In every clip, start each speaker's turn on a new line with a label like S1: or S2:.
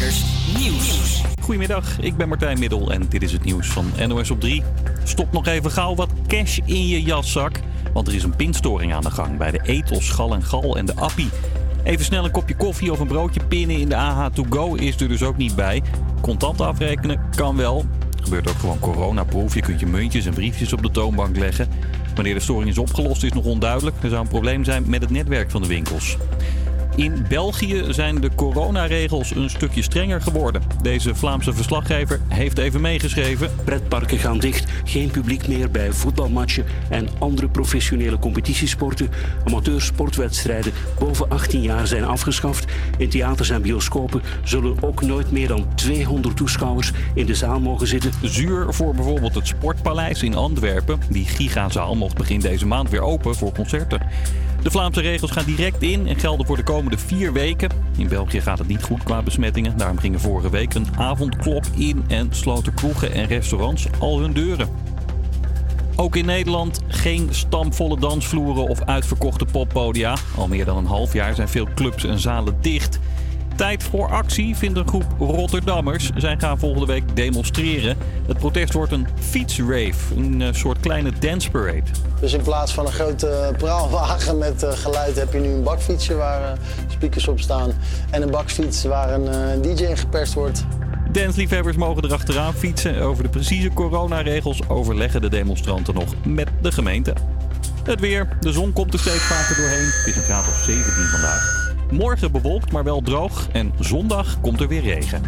S1: Nieuws.
S2: Goedemiddag, ik ben Martijn Middel en dit is het nieuws van NOS op 3. Stop nog even gauw wat cash in je jaszak, want er is een pinstoring aan de gang bij de Ethos, Gal en Gal en de Appie. Even snel een kopje koffie of een broodje pinnen in de AH2Go is er dus ook niet bij. Contant afrekenen kan wel. Gebeurt ook gewoon coronaproof. Je kunt je muntjes en briefjes op de toonbank leggen. Wanneer de storing is opgelost is nog onduidelijk. Er zou een probleem zijn met het netwerk van de winkels. In België zijn de coronaregels een stukje strenger geworden. Deze Vlaamse verslaggever heeft even meegeschreven.
S3: Pretparken gaan dicht, geen publiek meer bij voetbalmatchen en andere professionele competitiesporten. Amateursportwedstrijden boven 18 jaar zijn afgeschaft. In theaters en bioscopen zullen ook nooit meer dan 200 toeschouwers in de zaal mogen zitten.
S2: Zuur voor bijvoorbeeld het Sportpaleis in Antwerpen. Die gigazaal mocht begin deze maand weer open voor concerten. De Vlaamse regels gaan direct in en gelden voor de komende vier weken. In België gaat het niet goed qua besmettingen. Daarom gingen vorige week een avondklok in en sloten kroegen en restaurants al hun deuren. Ook in Nederland geen stampvolle dansvloeren of uitverkochte poppodia. Al meer dan een half jaar zijn veel clubs en zalen dicht. Tijd voor actie vindt een groep Rotterdammers. Zij gaan volgende week demonstreren. Het protest wordt een fietsrave, een eh, soort kleine dance parade.
S4: Dus in plaats van een grote praalwagen met eh, geluid heb je nu een bakfietsje waar eh, speakers op staan. En een bakfiets waar een eh, DJ in geperst wordt.
S2: Dansliefhebbers mogen erachteraan fietsen. Over de precieze coronaregels overleggen de demonstranten nog met de gemeente. Het weer. De zon komt er steeds vaker doorheen. Het is een graad of 17 vandaag. Morgen bewolkt, maar wel droog. En zondag komt er weer regen.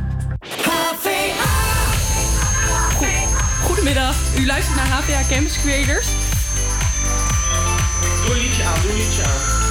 S5: Goedemiddag, u luistert naar HVA Campus Creators.
S6: Doe een liedje aan, doe een liedje aan.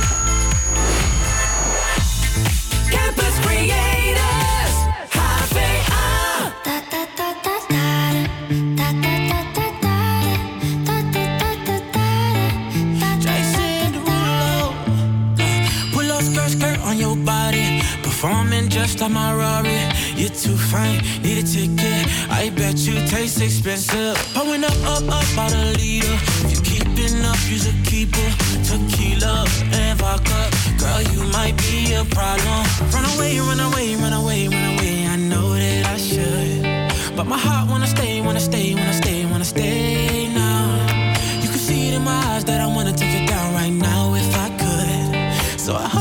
S7: Just like my Rari. You're too fine, need a ticket. I bet you taste expensive. Pulling up, up, up out a leader. If you keeping up, you's a keeper. Tequila and vodka. Girl, you might be a problem. Run away, run away, run away, run away. I know that I should. But my heart wanna stay, wanna stay, wanna stay, wanna stay now. You can see it in my eyes that I wanna take it down right now if I could. So I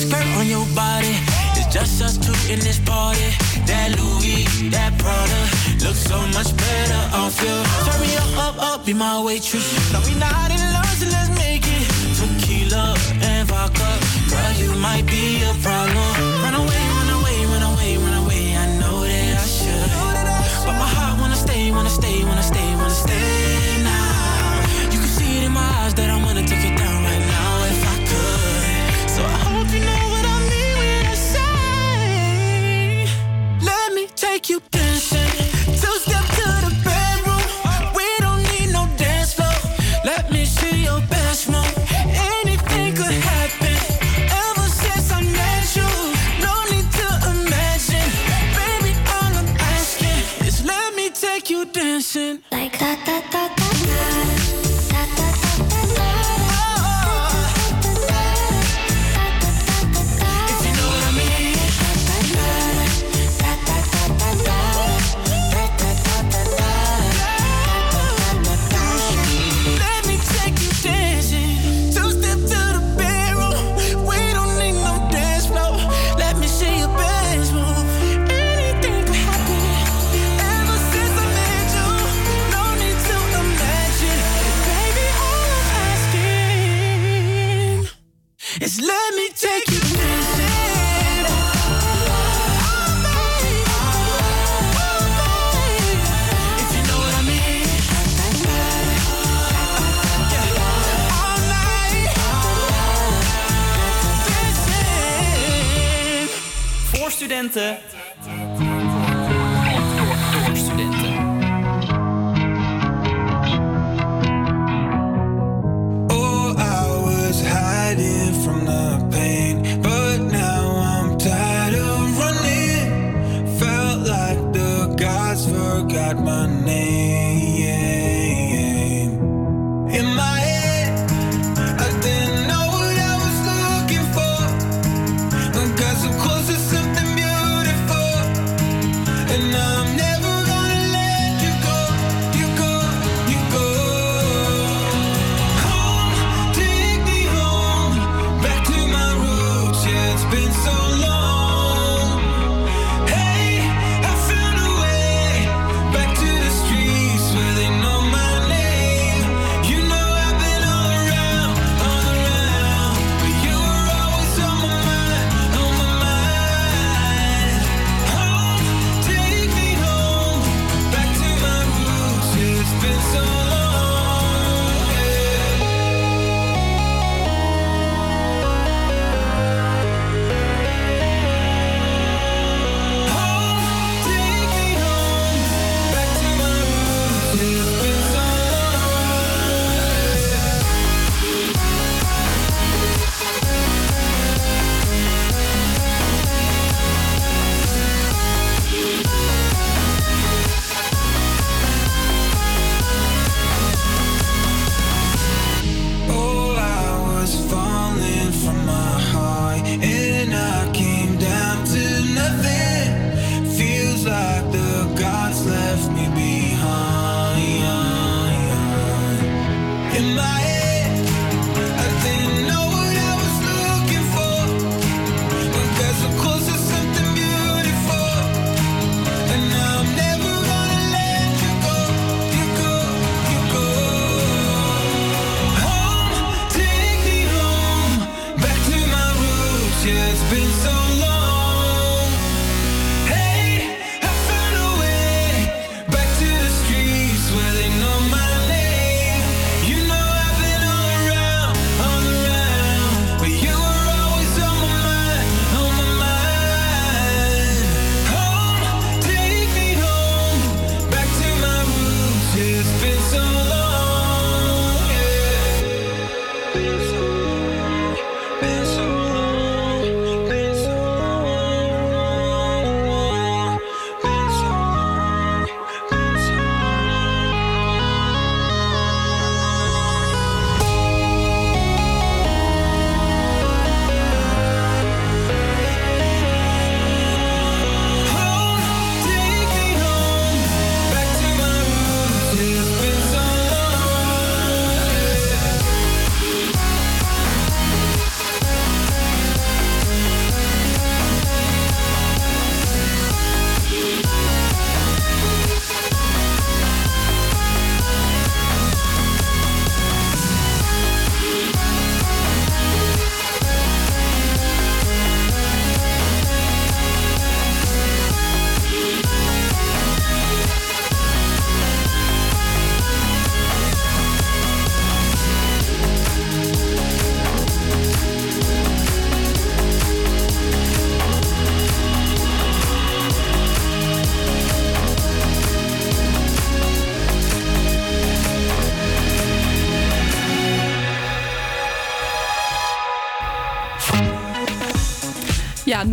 S7: skirt, skirt on your body. It's just us two in this party. That Louis, that Prada, looks so much better off you. Turn me up, up, up, be my waitress. Now we not in love, so let's make it. Tequila and vodka, girl, you might be a problem. Run away,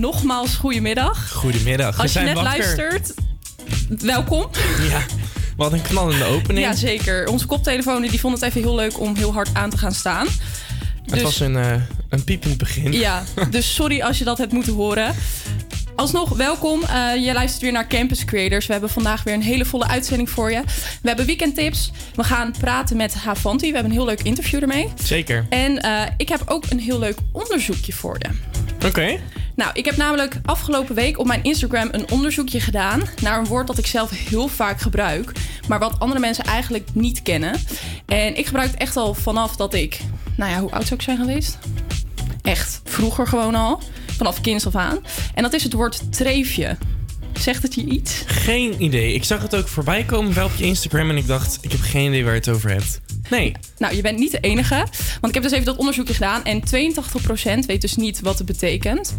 S5: nogmaals, goedemiddag.
S6: Goedemiddag.
S5: Als je net
S6: wakker.
S5: luistert, welkom.
S6: Ja, wat een knallende opening.
S5: Ja, zeker. Onze koptelefonen die vonden het even heel leuk om heel hard aan te gaan staan.
S6: het
S5: Dus-
S6: was een, eh, een piepend begin.
S5: Ja, dus sorry als je dat hebt moeten horen. Alsnog, welkom. Eh, je luistert weer naar Campus Creators. We hebben vandaag weer een hele volle uitzending voor je. We hebben weekendtips. We gaan praten met Havanti. We hebben een heel leuk interview ermee.
S6: Zeker.
S5: En eh, ik heb ook een heel leuk onderzoekje voor je.
S6: Oké.
S5: Nou, ik heb namelijk afgelopen week op mijn Instagram een onderzoekje gedaan naar een woord dat ik zelf heel vaak gebruik, maar wat andere mensen eigenlijk niet kennen. En ik gebruik het echt al vanaf dat ik, nou ja, hoe oud zou ik zijn geweest? Echt, vroeger gewoon al, vanaf kinds af aan. En dat is het woord treefje. Zegt het je iets?
S6: Geen idee. Ik zag het ook voorbij komen wel op je Instagram en ik dacht, ik heb geen idee waar je het over hebt. Nee.
S5: Nou, je bent niet de enige. Want ik heb dus even dat onderzoekje gedaan. En 82% weet dus niet wat het betekent.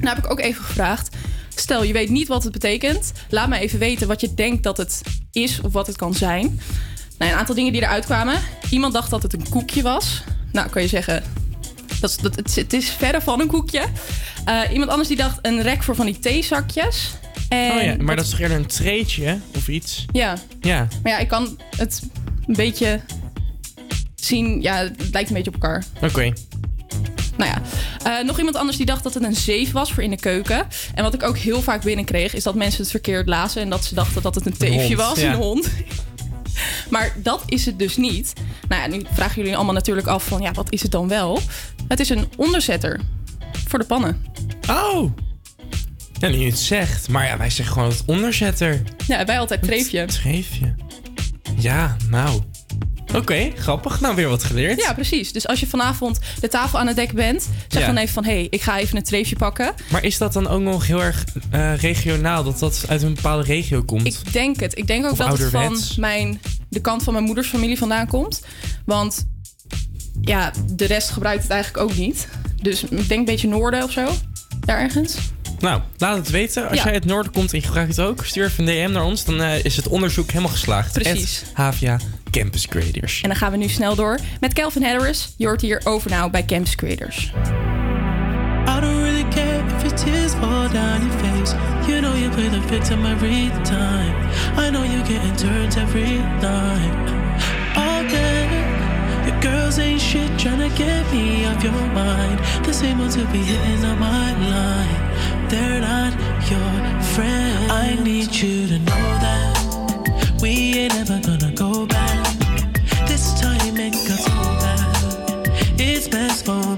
S5: Nou heb ik ook even gevraagd. Stel, je weet niet wat het betekent. Laat me even weten wat je denkt dat het is of wat het kan zijn. Nou, een aantal dingen die eruit kwamen. Iemand dacht dat het een koekje was. Nou, kan je zeggen, dat, is- dat, het, het is verre van een koekje. Eh, iemand anders die dacht een rek voor van die theezakjes. En
S6: Oh ja, maar dat is toch eerder een treetje of iets?
S5: Ja,
S6: Ja.
S5: maar ja, ik kan het een beetje zien. Ja, het lijkt een beetje op elkaar.
S6: Oké.
S5: Nou ja, Eh, nog iemand anders die dacht dat het een zeef was voor in de keuken. En wat ik ook heel vaak binnenkreeg, is dat mensen het verkeerd lazen en dat ze dachten dat het een teefje
S6: hond,
S5: was,
S6: ja.
S5: een hond. maar dat is het dus niet. Nou ja, nu vragen jullie allemaal natuurlijk af van, ja, wat is het dan wel? Het is een onderzetter voor de pannen.
S6: Oh! Ja, nu je het zegt. Maar ja, wij zeggen gewoon het onderzetter.
S5: Ja, wij altijd treefje.
S6: Treefje. Ja, nou. Oké, grappig. Nou, weer wat geleerd.
S5: Ja, precies. Dus als je vanavond de tafel aan het dekken bent, zeg
S6: Ja.
S5: dan even van, hé, hey, ik ga even een treefje pakken.
S6: Maar is dat dan ook nog heel erg eh, regionaal? Dat dat uit een bepaalde regio komt?
S5: Ik denk het. Ik denk ook
S6: Of
S5: dat het van mijn, de kant van mijn moeders familie vandaan komt. Want ja, de rest gebruikt het eigenlijk ook niet. Dus ik denk een beetje noorden of zo. Daar ergens.
S6: Nou, laat het weten. Als
S5: Ja.
S6: jij uit het noorden komt en je gebruikt het ook, stuur even een DM naar ons. Dan eh, is het onderzoek helemaal geslaagd.
S5: Precies.
S6: Havia Campus Creators.
S5: En dan gaan we nu snel door met Calvin Harris. Je hoort hier over nou bij Campus Creators.
S8: I don't really care if your tears fall down your face. You know you play the victim every time. I know you getting turns every night. All day, your girls ain't shit tryna get me off your mind. The same ones who be hitting on my line. They're not your friends. I need you to know that we ain't ever gonna time it got so bad. It's best for me,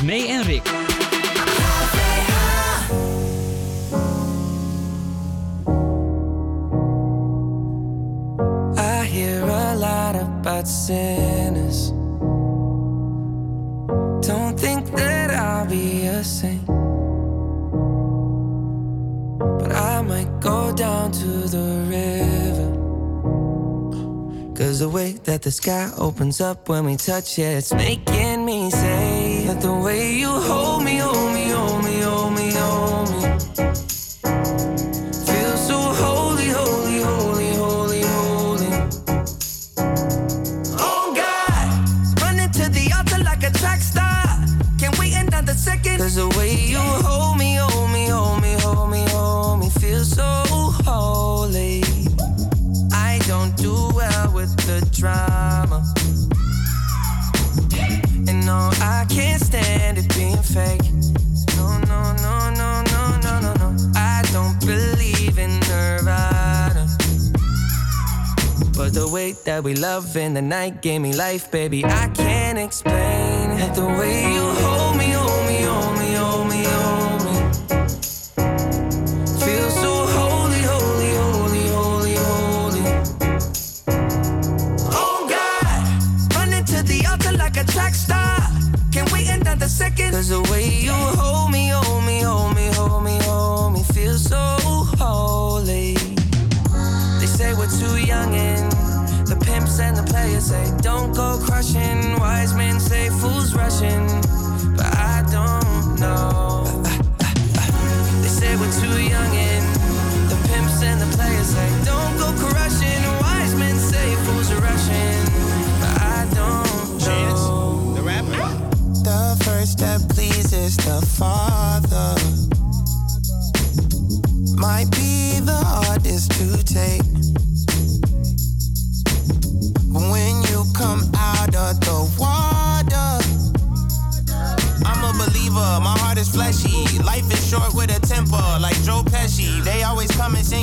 S8: Esmee en Rick. I
S1: hear a lot
S9: about sinners. Don't think that I'll be a saint. But I might go down to the river. Cause the way that the sky opens up when we touch it, it's making the way you that we love in the night gave me life, baby. I can't explain. The way you hold rushing,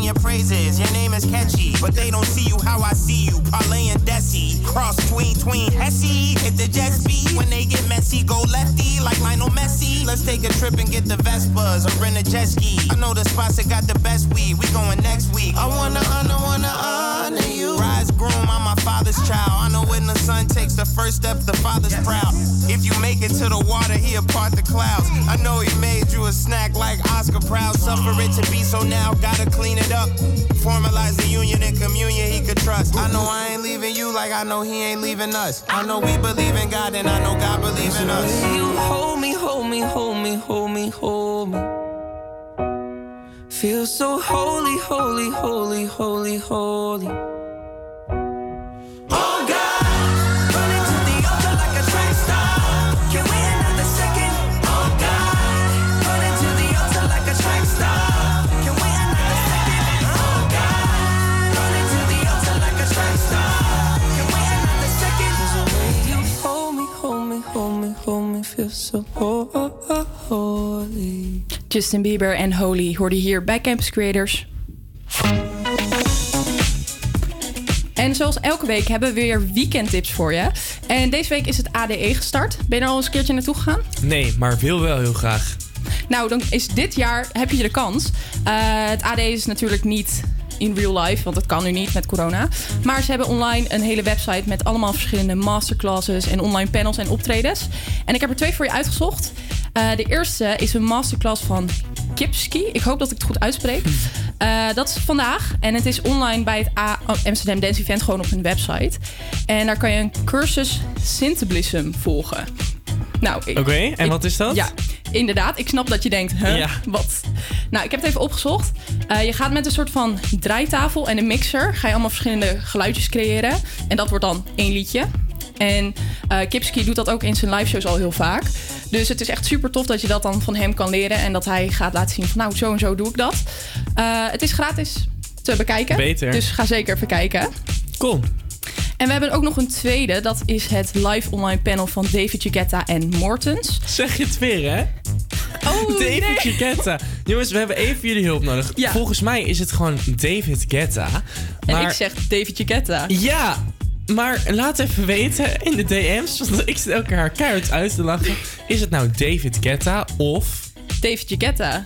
S10: your praises. Your name is catchy, but they don't see you how I see you. Parlay and Desi, cross tween tween Hesse. Hit the jet speed when they get messy, go lefty like Lionel Messi. Let's take a trip and get the Vespas or rent a jet ski. I know the spots that got the best weed. We going next week. I wanna honor, wanna honor you. Rise groom, I'm my father's child. I know when the son takes the first step, the father's proud. If you make it to the water, he'll part the clouds. I know he made you a snack like Oscar Proud. Suffer it to be so now, gotta clean it up. Formalize the union and communion he could trust. I know I ain't leaving you like I know he ain't leaving us. I know we believe in God and I know God believes in us.
S9: You hold me, hold me, hold me, hold me, hold me. Feel so holy, holy, holy, holy, holy. So holy.
S5: Justin Bieber en Holy hoorde je hier bij Campus Creators. En zoals elke week hebben we weer weekendtips voor je. En deze week is het ADE gestart. Ben je er al eens een keertje naartoe gegaan?
S6: Nee, maar wil wel heel graag.
S5: Nou, dan is dit jaar heb je de kans. Eh, het ADE is natuurlijk niet in real life, want dat kan nu niet met corona. Maar ze hebben online een hele website met allemaal verschillende masterclasses en online panels en optredens. En ik heb er twee voor je uitgezocht. Eh, de eerste is een masterclass van Kipski. Ik hoop dat ik het goed uitspreek. Eh, dat is vandaag. En het is online bij het A- Amsterdam Dance Event, gewoon op hun website. En daar kan je een cursus Syntheblism volgen. Nou,
S6: Oké, en
S5: ik-
S6: wat is dat?
S5: Ja, inderdaad. Ik snap dat je denkt, huh,
S6: Ja.
S5: wat? Nou, ik heb het even opgezocht. Eh, je gaat met een soort van draaitafel en een mixer... ga je allemaal verschillende geluidjes creëren. En dat wordt dan één liedje. En eh Kipski doet dat ook in zijn live shows al heel vaak. Dus het is echt super tof dat je dat dan van hem kan leren. En dat hij gaat laten zien van nou, zo en zo doe ik dat. Eh, het is gratis te bekijken.
S6: Beter.
S5: Dus ga zeker even kijken.
S6: Cool.
S5: En we hebben ook nog een tweede. Dat is het live online panel van David Guetta en Mortens.
S6: Zeg je het weer, hè?
S5: Oh,
S6: David
S5: nee.
S6: Jongens, we hebben even jullie hulp nodig.
S5: Ja.
S6: Volgens mij is het gewoon David Guetta.
S5: En
S6: Maar
S5: ik zeg David Guetta.
S6: ja, maar laat even weten in de DM's, want ik zit elke haar keihard uit te lachen. Is het nou David Guetta of...
S5: David Guetta.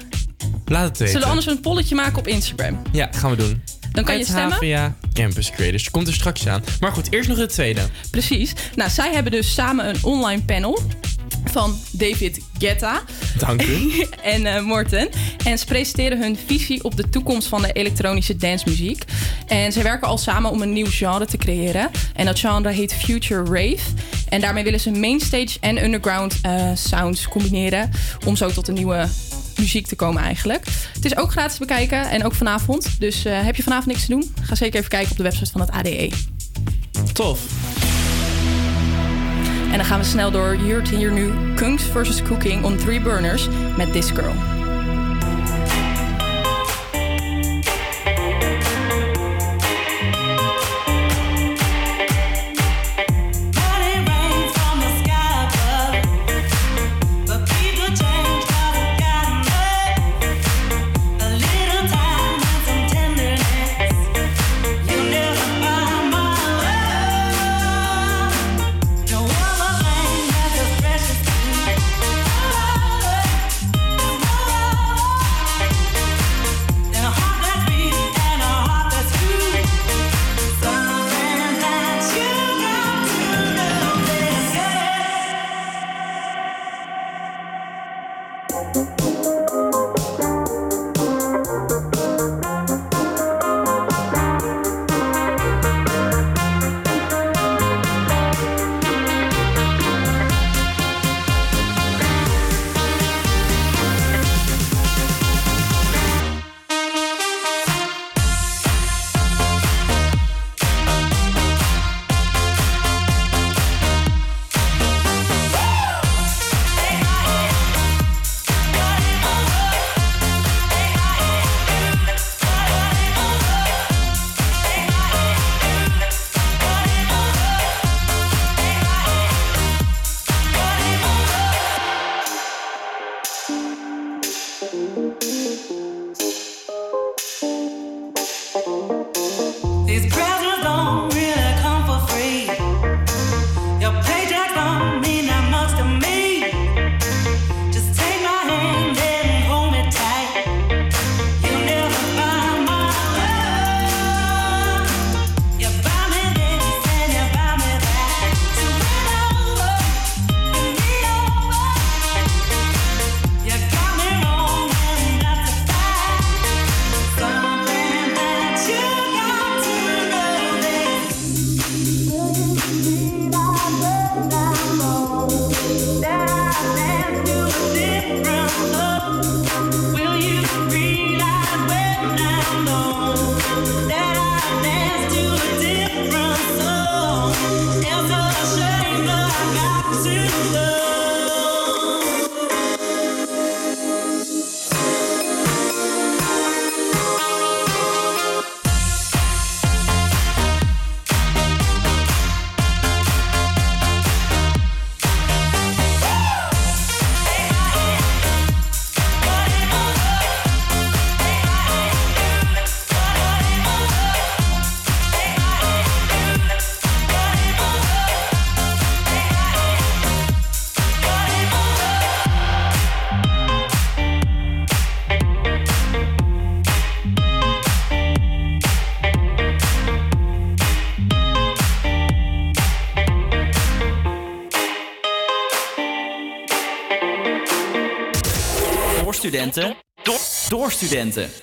S6: Laat het weten.
S5: Zullen we anders een polletje maken op Instagram?
S6: Ja, gaan we doen.
S5: Dan kan je
S6: Het
S5: stemmen.
S6: HVA Campus Creators. Komt er straks aan. Maar goed, eerst nog het tweede.
S11: Precies. Nou, zij hebben dus samen een online panel van David Guetta
S6: Dank u.
S11: en eh, Morten. En ze presenteren hun visie op de toekomst van de elektronische dancemuziek. En ze werken al samen om een nieuw genre te creëren. En dat genre heet Future Rave. En daarmee willen ze mainstage en underground eh, sounds combineren. Om zo tot een nieuwe muziek te komen eigenlijk. Het is ook gratis te bekijken en ook vanavond. Dus eh, heb je vanavond niks te doen? Ga zeker even kijken op de website van het ADE.
S6: Tof.
S11: En dan gaan we snel door. Hoort hier nu Kunks vs. Cooking on Three Burners met This Girl.
S12: Studenten.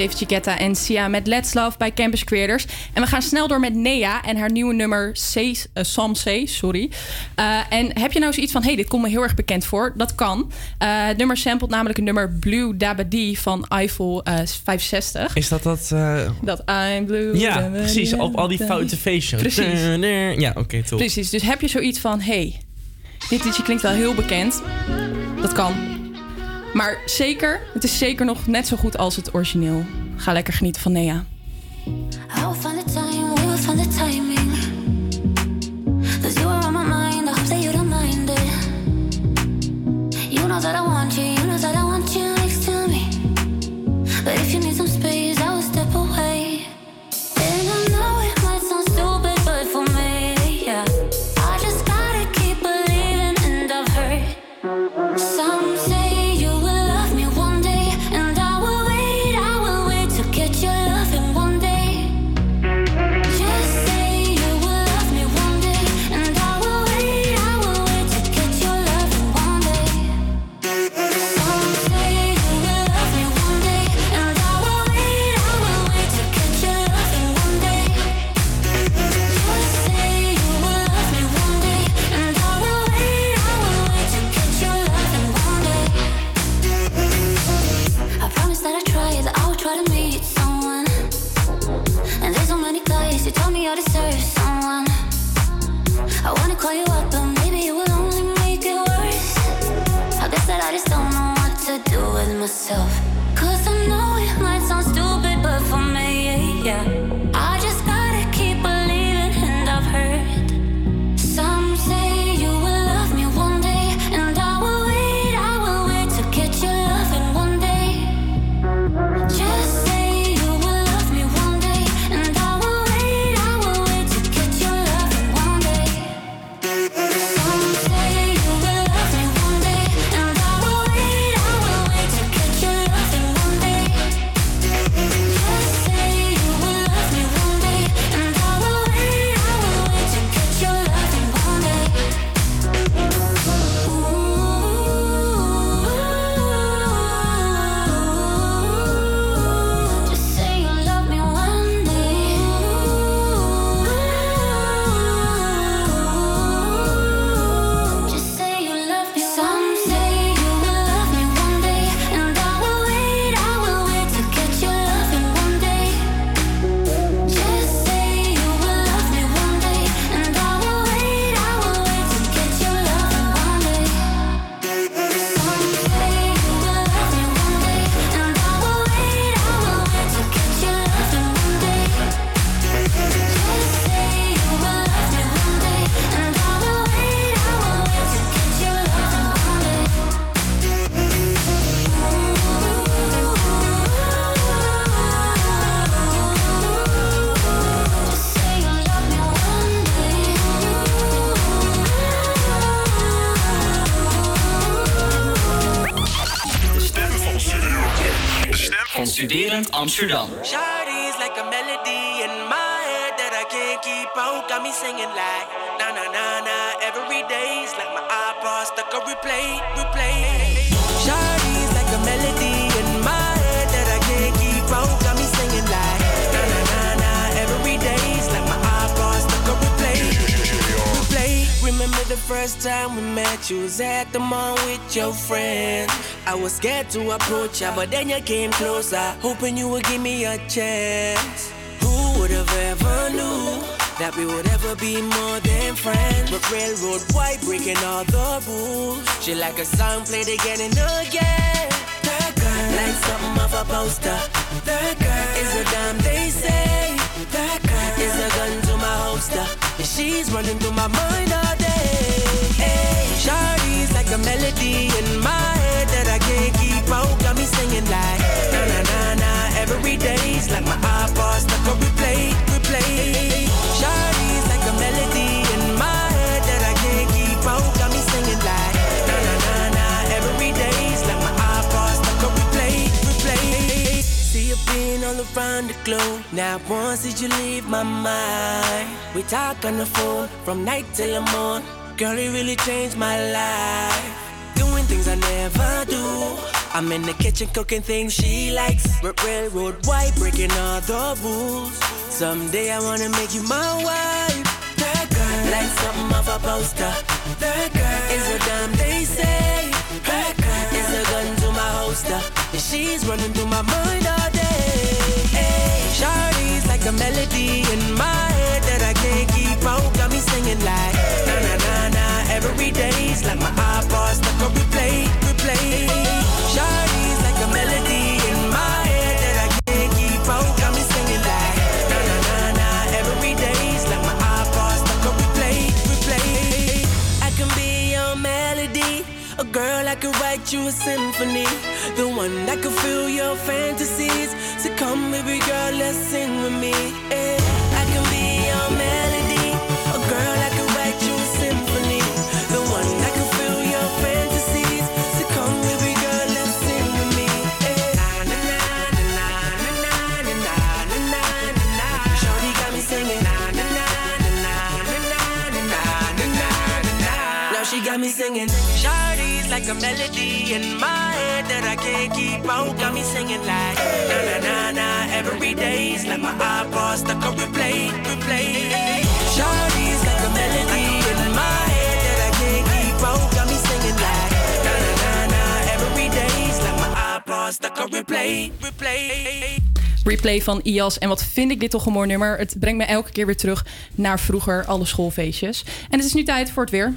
S5: David Chiquetta en Sia met Let's Love bij Campus Creators. En we gaan snel door met Nea en haar nieuwe nummer C, eh, Sam C, sorry. Eh, en heb je nou zoiets van, hey, dit komt me heel erg bekend voor? Dat kan. Eh, het nummer sampled namelijk een nummer Blue Dabba van Eiffel eh, 65.
S6: Is dat dat...
S5: Dat I'm blue.
S6: ja, precies. Op al die foute feestjes.
S5: Precies.
S6: Ja, oké, top.
S5: Precies, dus heb je zoiets van, hey, dit liedje klinkt wel heel bekend. Dat kan. Maar zeker, het is zeker nog net zo goed als het origineel. Ga lekker genieten van Nea.
S13: Find
S1: Amsterdam.
S9: Like a melody in my head that I can't keep out. Got me singing like na na na na every day's like my iPod stuck on replay, replay. Shawty's like a melody in my head that I can't keep out. Got me singing like na na na na every day's like my iPod stuck on replay, replay. Remember the first time we met? You was at the mall with your friend. I was scared to approach ya, but then you came closer, hoping you would give me a chance. Who would have ever knew that we would ever be more than friends? But railroad white breaking all the rules. She like a song played again and again. That girl like something off a poster. That girl is a damn they say. That girl is a gun to my holster. And she's running through my mind day. Shawty's like a melody in my head that I can't keep out. Got me singing like na na na na every day's like my iPod stuck on replay, replay. Shawty's like a melody in my head that I can't keep out. Got me singing like na na na na every day's like my iPod stuck on replay, replay. See you been all around the globe. Now once did you leave my mind? We talk on the phone from night till the morning. Girl, it really changed my life. Doing things I never do. I'm in the kitchen cooking things she likes. Railroad white, breaking all the rules. Someday I wanna make you my wife. That girl, like something off a poster. That girl is a damn they say. That girl is a gun to my holster. And she's running through my mind all day. Hey, Shawty's like a melody in my day's like my iPod stuck on replay, replay. Shawty's like a melody in my head that I can't keep out. Got me singing like na na na na every day's like my iPod stuck on replay, replay. I can be your melody, a girl I could write you a symphony, the one that could fill your fantasies. So come, baby girl, let's sing with me. eh. I can be your melody, me singing. Shawty's like a melody in my head that I can't keep out. Got me singing like na na na na every day's like my iPod stuck on replay, replay. Shawty's like a melody in my head that I can't keep out. Got me singing like na na na na every day's like my iPod stuck on replay, replay.
S12: Replay van IAS. En wat vind ik dit toch een mooi nummer. Het brengt me elke keer weer terug naar vroeger, alle schoolfeestjes. En het is nu tijd voor het weer.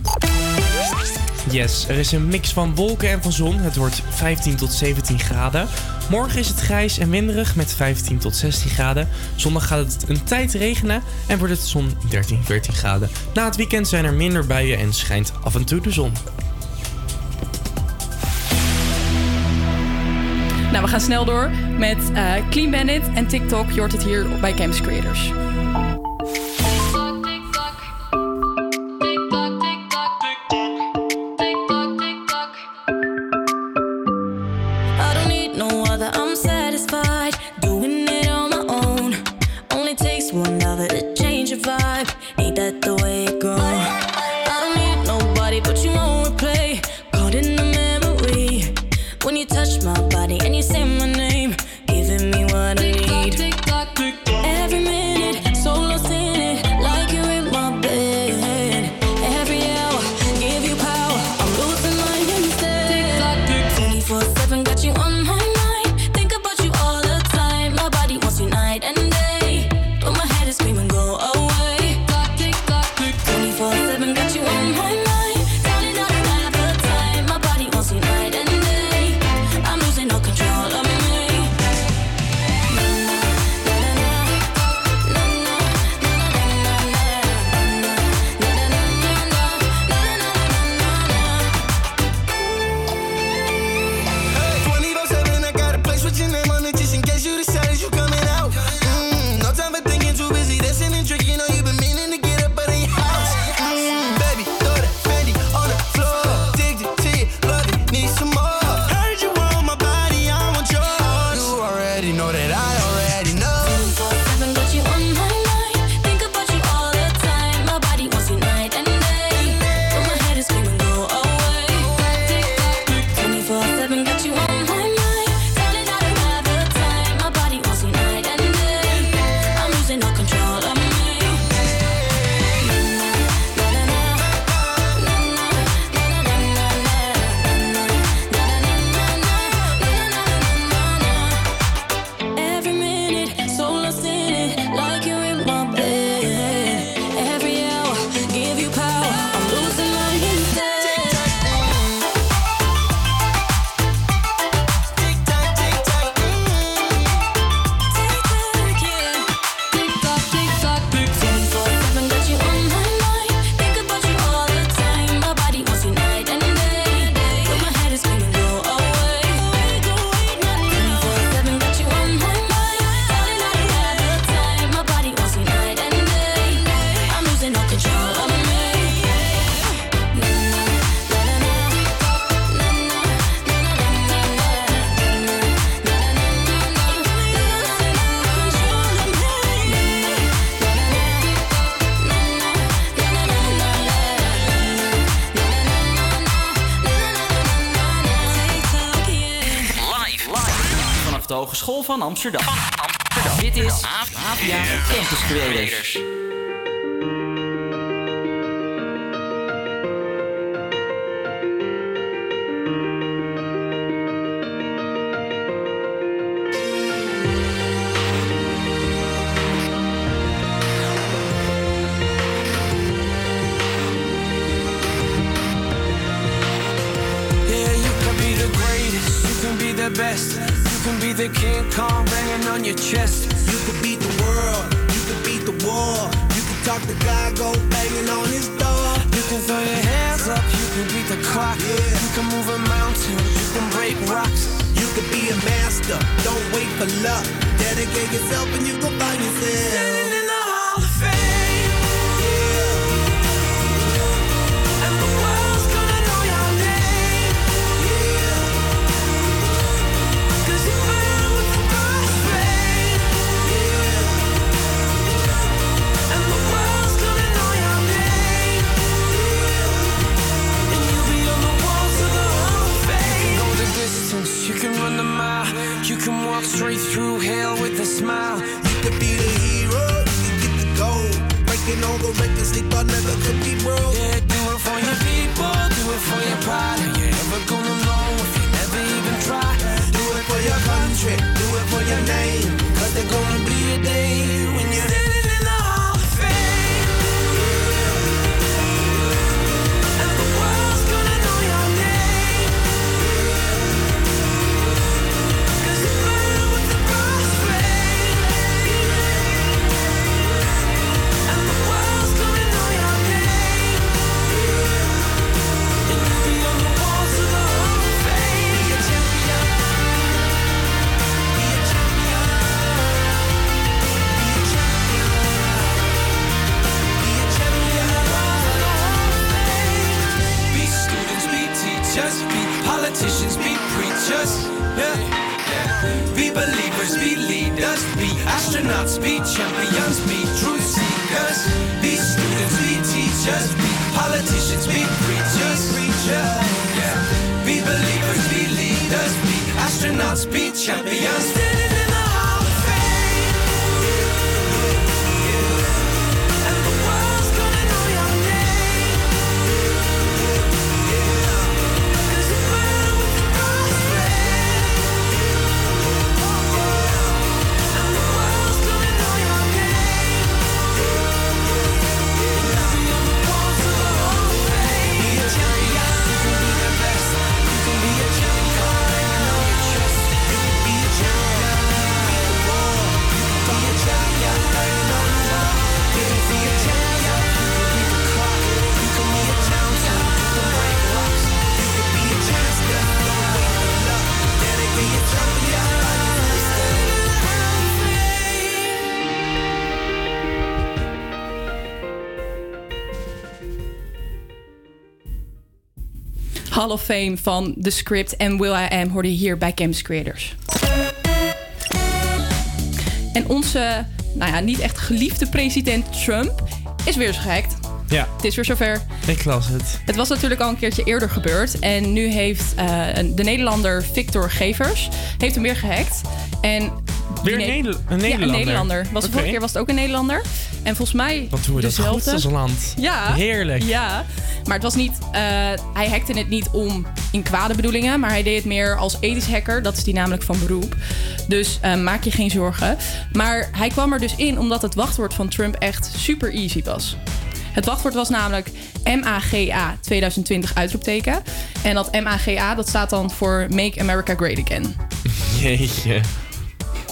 S6: Yes, er is een mix van wolken en van zon. Het wordt 15 tot 17 graden. Morgen is het grijs en winderig met 15 tot 16 graden. Zondag gaat het een tijd regenen en wordt het zon 13, 14 graden. Na het weekend zijn er minder buien en schijnt af en toe de zon.
S12: Nou, we gaan snel door met eh, Clean Bandit en TikTok. Je het hier bij Campus Creators.
S14: Van Amsterdam. Dit is APA Campus Creators.
S5: Hall of Fame van The Script en Will I Am hoorde je hier bij Campus Creators. En onze, nou ja, niet echt geliefde president Trump is weer eens gehackt.
S6: Ja,
S5: Het is weer zover.
S6: ik las het.
S5: Het was natuurlijk al een keertje eerder gebeurd. En nu heeft eh, de Nederlander Victor Gevers heeft hem weer gehackt. En
S6: Weer een
S5: Ne-
S6: Neder- een
S5: Ja, een
S6: Nederlander?
S5: Nederlander. Was de vorige keer was het ook een Nederlander. En volgens mij
S6: Wat doen we dat goed als land.
S5: Ja.
S6: Heerlijk.
S5: Ja, maar het was niet. eh, hij hackte het niet om in kwade bedoelingen, maar hij deed het meer als ethisch hacker. Dat is die namelijk van beroep. Dus eh, maak je geen zorgen. Maar hij kwam er dus in omdat het wachtwoord van Trump echt super easy was. Het wachtwoord was namelijk MAGA 2020 uitroepteken. En dat MAGA dat staat dan voor Make America Great Again.
S6: Jeetje.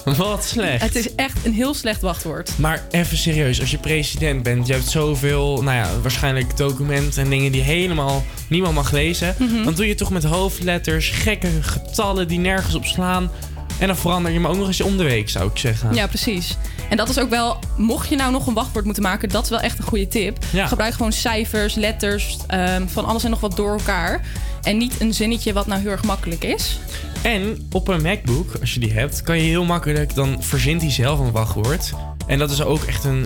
S6: Wat slecht.
S5: Het is echt een heel slecht wachtwoord.
S6: Maar even serieus, als je president bent, je hebt zoveel, nou ja, waarschijnlijk documenten en dingen die helemaal niemand mag lezen.
S5: Mhm.
S6: Dan doe je toch met hoofdletters, gekke getallen die nergens op slaan. En dan verander je hem ook nog eens om de week, zou ik zeggen.
S5: Ja, precies. En dat is ook wel, mocht je nou nog een wachtwoord moeten maken, dat is wel echt een goede tip.
S6: Ja.
S5: Gebruik gewoon cijfers, letters, ehm, van alles en nog wat door elkaar. En niet een zinnetje wat nou heel erg makkelijk is.
S6: En op een MacBook, als je die hebt, kan je heel makkelijk, dan verzint hij zelf een wachtwoord. En dat is ook echt een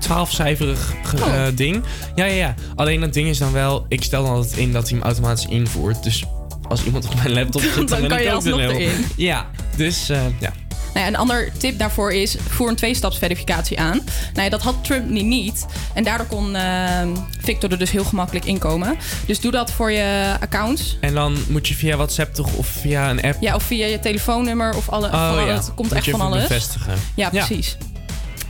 S6: 12-cijferig ge-
S5: Oh.
S6: eh, ding. Ja, ja, ja. Alleen dat ding is dan wel, ik stel dan altijd in dat hij hem automatisch invoert. Dus als iemand op mijn laptop zit, dan,
S5: Dan kan je alsnog erin.
S6: Ja, dus eh, ja.
S5: Nou ja, een ander tip daarvoor is: voer een tweestapsverificatie aan. Nou ja, dat had Trump niet, niet. En daardoor kon eh, Victor er dus heel gemakkelijk inkomen. Dus doe dat voor je accounts.
S6: En dan moet je via WhatsApp toch of via een app...
S5: Ja, of via je telefoonnummer of alle,
S6: Oh ja,
S5: het komt
S6: moet
S5: echt
S6: je
S5: van alles.
S6: bevestigen.
S5: Ja,
S6: Ja.
S5: precies.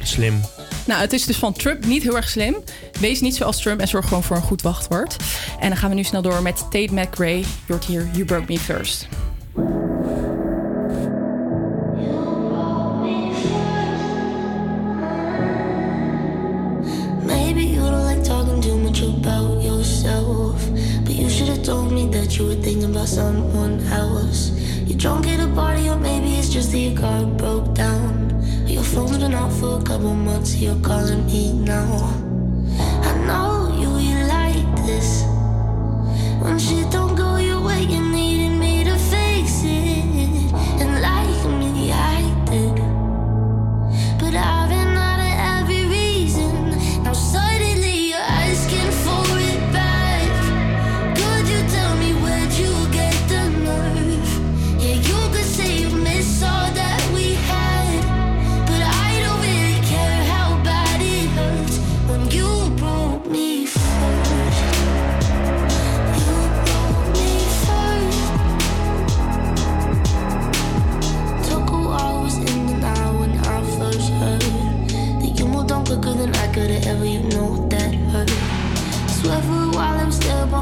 S6: Slim.
S5: Nou, het is dus van Trump niet heel erg slim. Wees niet zoals Trump en zorg gewoon voor een goed wachtwoord. En dan gaan we nu snel door met Tate McRae. Je hoort hier You Broke Me First.
S13: About yourself. But you should have told me that you were thinking about someone else. You're drunk at a party, or maybe it's just that your car broke down. Your phone's been out for a couple months, you're calling me now. I know you, you like this. When shit don't go your way, you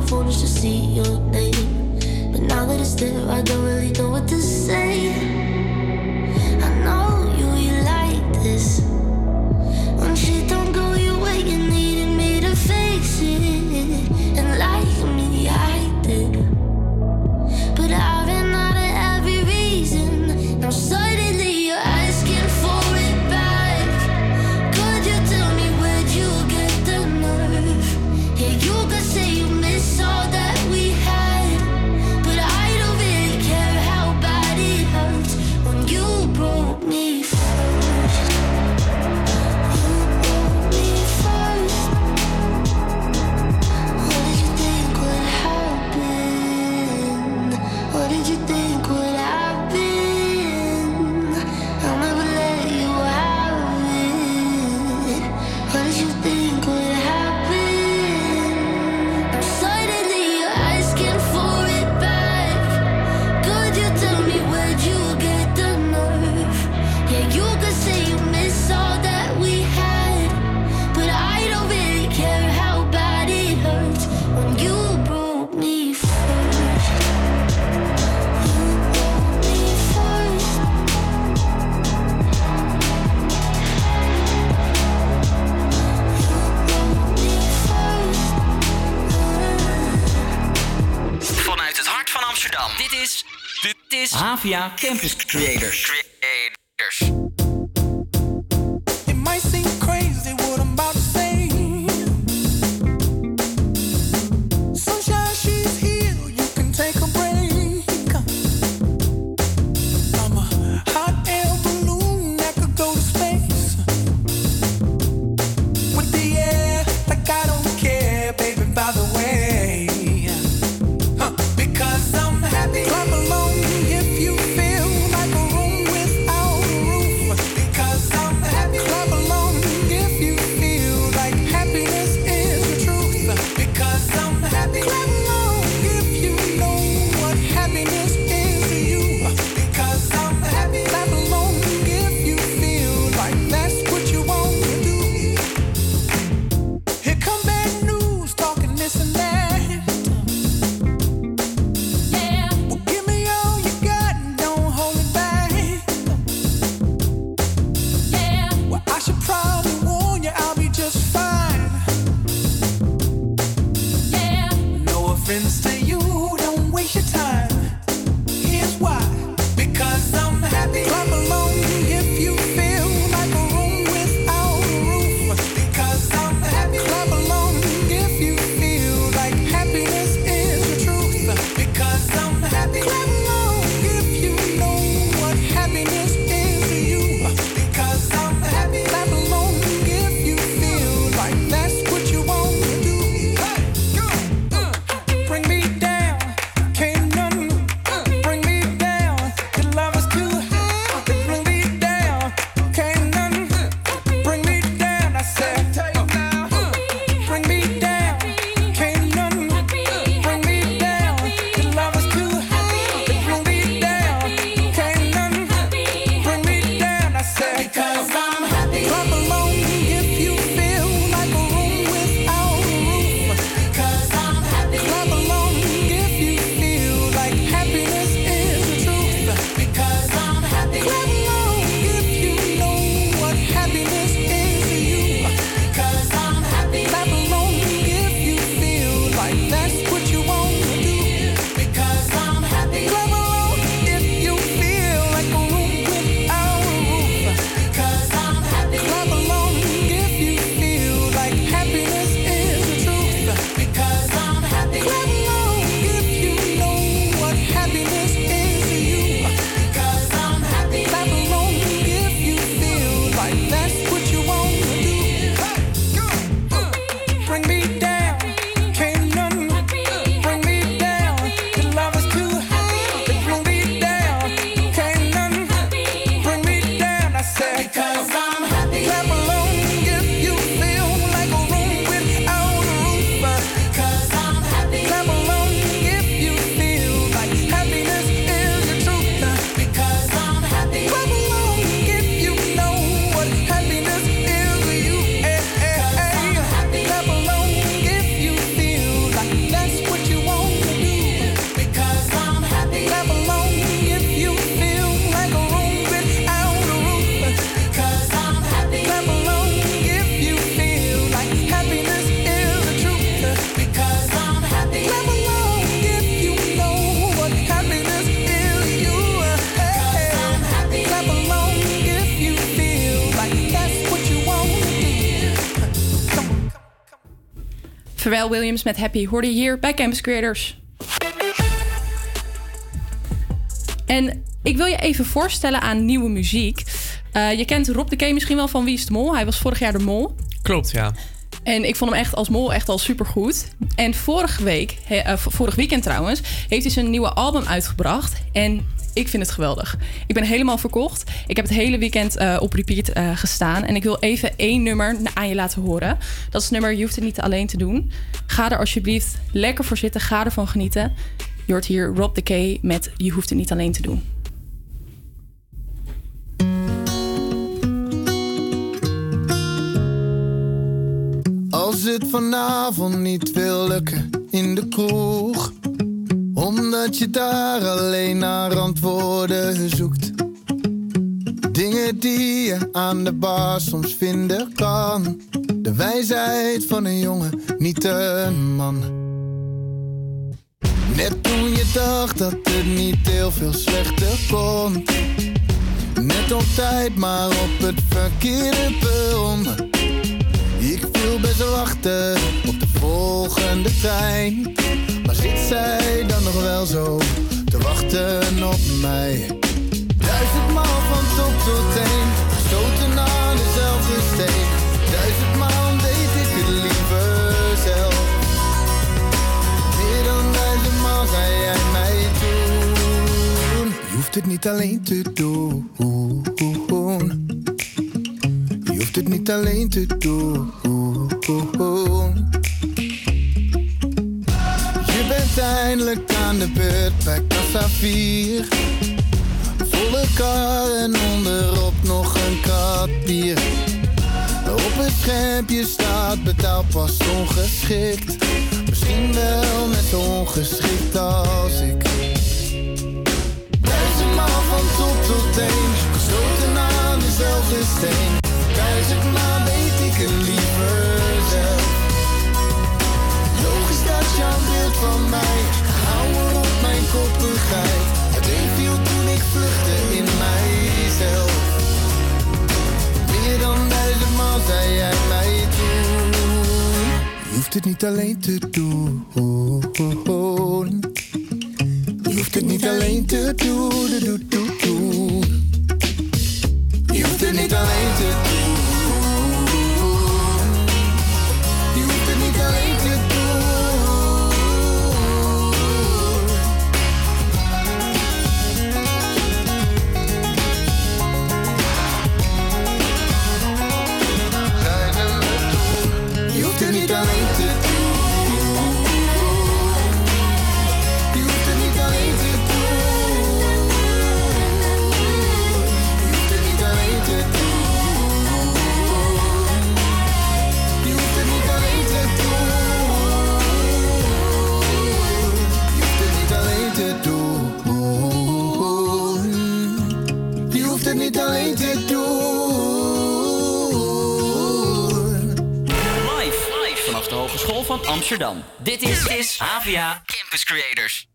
S13: my phone just to see your name, but now that it's there, I don't really know what to say. I know you, you like this. When shit don't go your way, you needed me to fix it,
S14: Campus Creators.
S12: I'm happy.
S5: Pharrell Williams met Happy hoorde je hier bij Campus Creators. En ik wil je even voorstellen aan nieuwe muziek. Eh, je kent Rob de K misschien wel van Wie is de Mol? Hij was vorig jaar de Mol.
S6: Klopt, ja.
S5: En ik vond hem echt als mol echt al supergoed. En vorige week, he- eh, vorig weekend trouwens, heeft hij zijn nieuwe album uitgebracht. En ik vind het geweldig. Ik ben helemaal verkocht. Ik heb het hele weekend eh, op repeat eh, gestaan. En ik wil even één nummer aan je laten horen. Dat is het nummer Je hoeft het niet alleen te doen. Ga er alsjeblieft lekker voor zitten. Ga ervan genieten. Je hoort hier Rob de K met Je hoeft het niet alleen te doen.
S15: Als het vanavond niet wil lukken in de kroeg, omdat je daar alleen naar antwoorden zoekt. Dingen die je aan de bar soms vinden kan. De wijsheid van een jongen, niet een man. Net toen je dacht dat het niet heel veel slechter kon. Net op tijd, maar op het verkeerde perron. Ik viel ze wachten op de volgende trein. Zit zij dan nog wel zo te wachten op mij? Duizendmaal van top tot teen, gestoten aan dezelfde steen. Duizendmaal deed ik het liever zelf. Meer dan duizendmaal zei jij mij toen. Je hoeft het niet alleen te doen. Je hoeft het niet alleen te doen. Eindelijk aan de beurt bij Kassa 4. Volle kar en onderop nog een krat bier. Op het schermpje staat betaalpas ongeschikt. Misschien wel net ongeschikt als ik. Duizendmaal van top tot teen, gestoten aan dezelfde steen. Duizendmaal weet ik het liever jouw beeld van mij gehouden op mijn koppigheid. Het viel toen ik vluchtte in mijzelf. Meer dan duizendmaal zei jij mij toen. Je hoeft het niet alleen te doen. Je hoeft het niet alleen te doen. Je hoeft het niet alleen te doen.
S14: Amsterdam. Dit is, Campus Creators.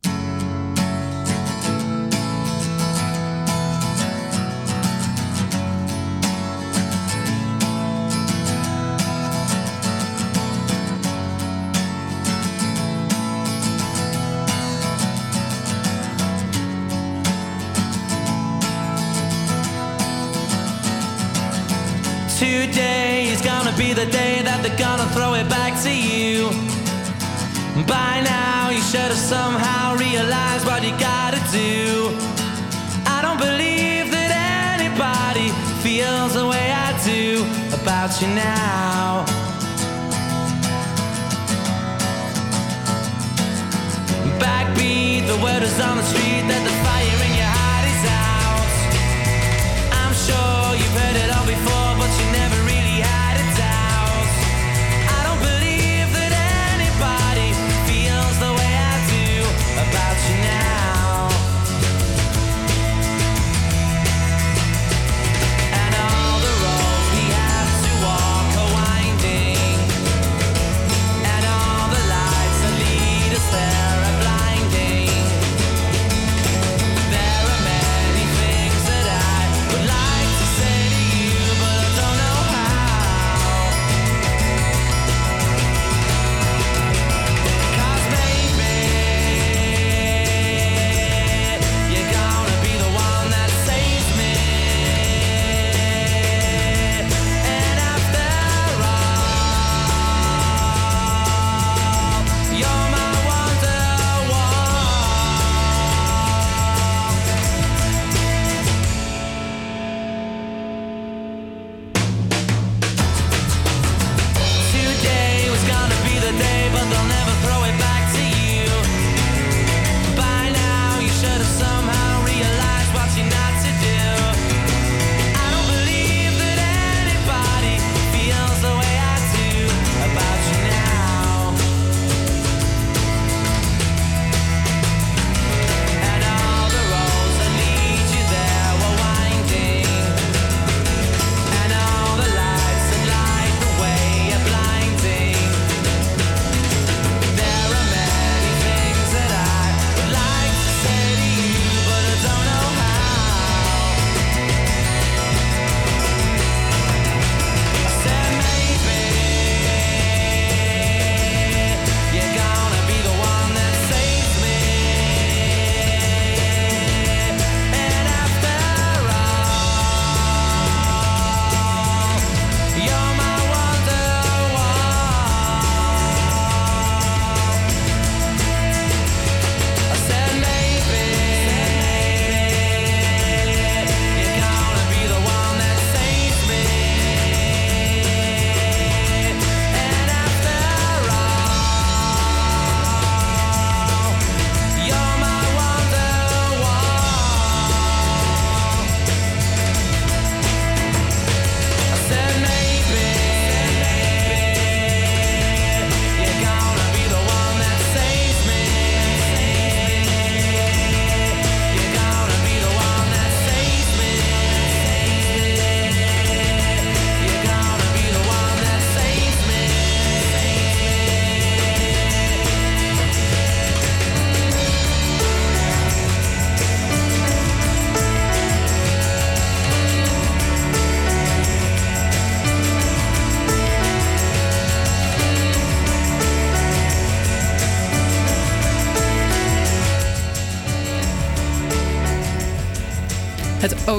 S16: Today is gonna be the day By now, you should have somehow realized what you gotta do. I don't believe that anybody feels the way I do about you now. Backbeat, the word is on the street that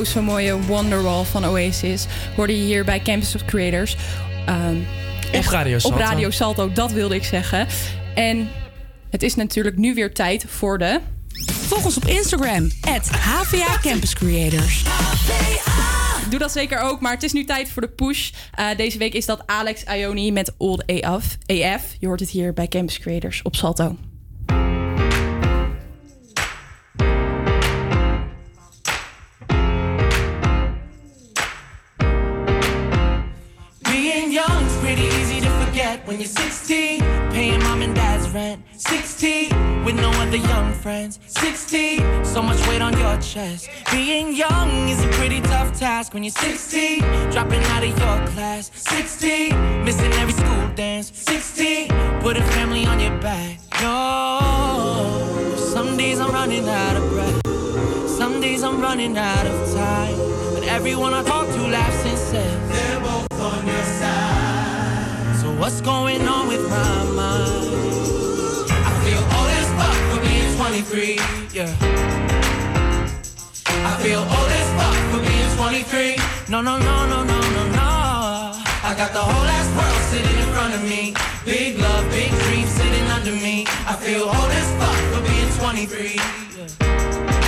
S5: Zo mooie Wonderwall van Oasis hoorde je hier bij Campus of Creators. Ehm, echt
S6: Radio Salto.
S5: Op Radio Salto, dat wilde ik zeggen. En het is natuurlijk nu weer tijd voor de...
S17: Volg ons op Instagram, HVA Campus Creators.
S5: Doe dat zeker ook, maar het is nu tijd voor de push. Eh, deze week is dat Alex Ioni met Old AF. AF. Je hoort het hier bij Campus Creators op Salto.
S8: Rent. 16 with no other young friends. 16, so much weight on your chest. Being young is a pretty tough task when you're 16. Dropping out of your class. 16, missing every school dance. 16, put a family on your back. No, some days I'm running out of breath. Some days I'm running out of time. But everyone I talk to laughs and says, They're both on your side. So what's going on with my mind? 23. Yeah. I feel old as fuck for being 23. No, no, no, no, no, no, no. I got the whole ass world sitting in front of me. Big love, big dreams sitting under me. I feel old as fuck for being 23. Yeah.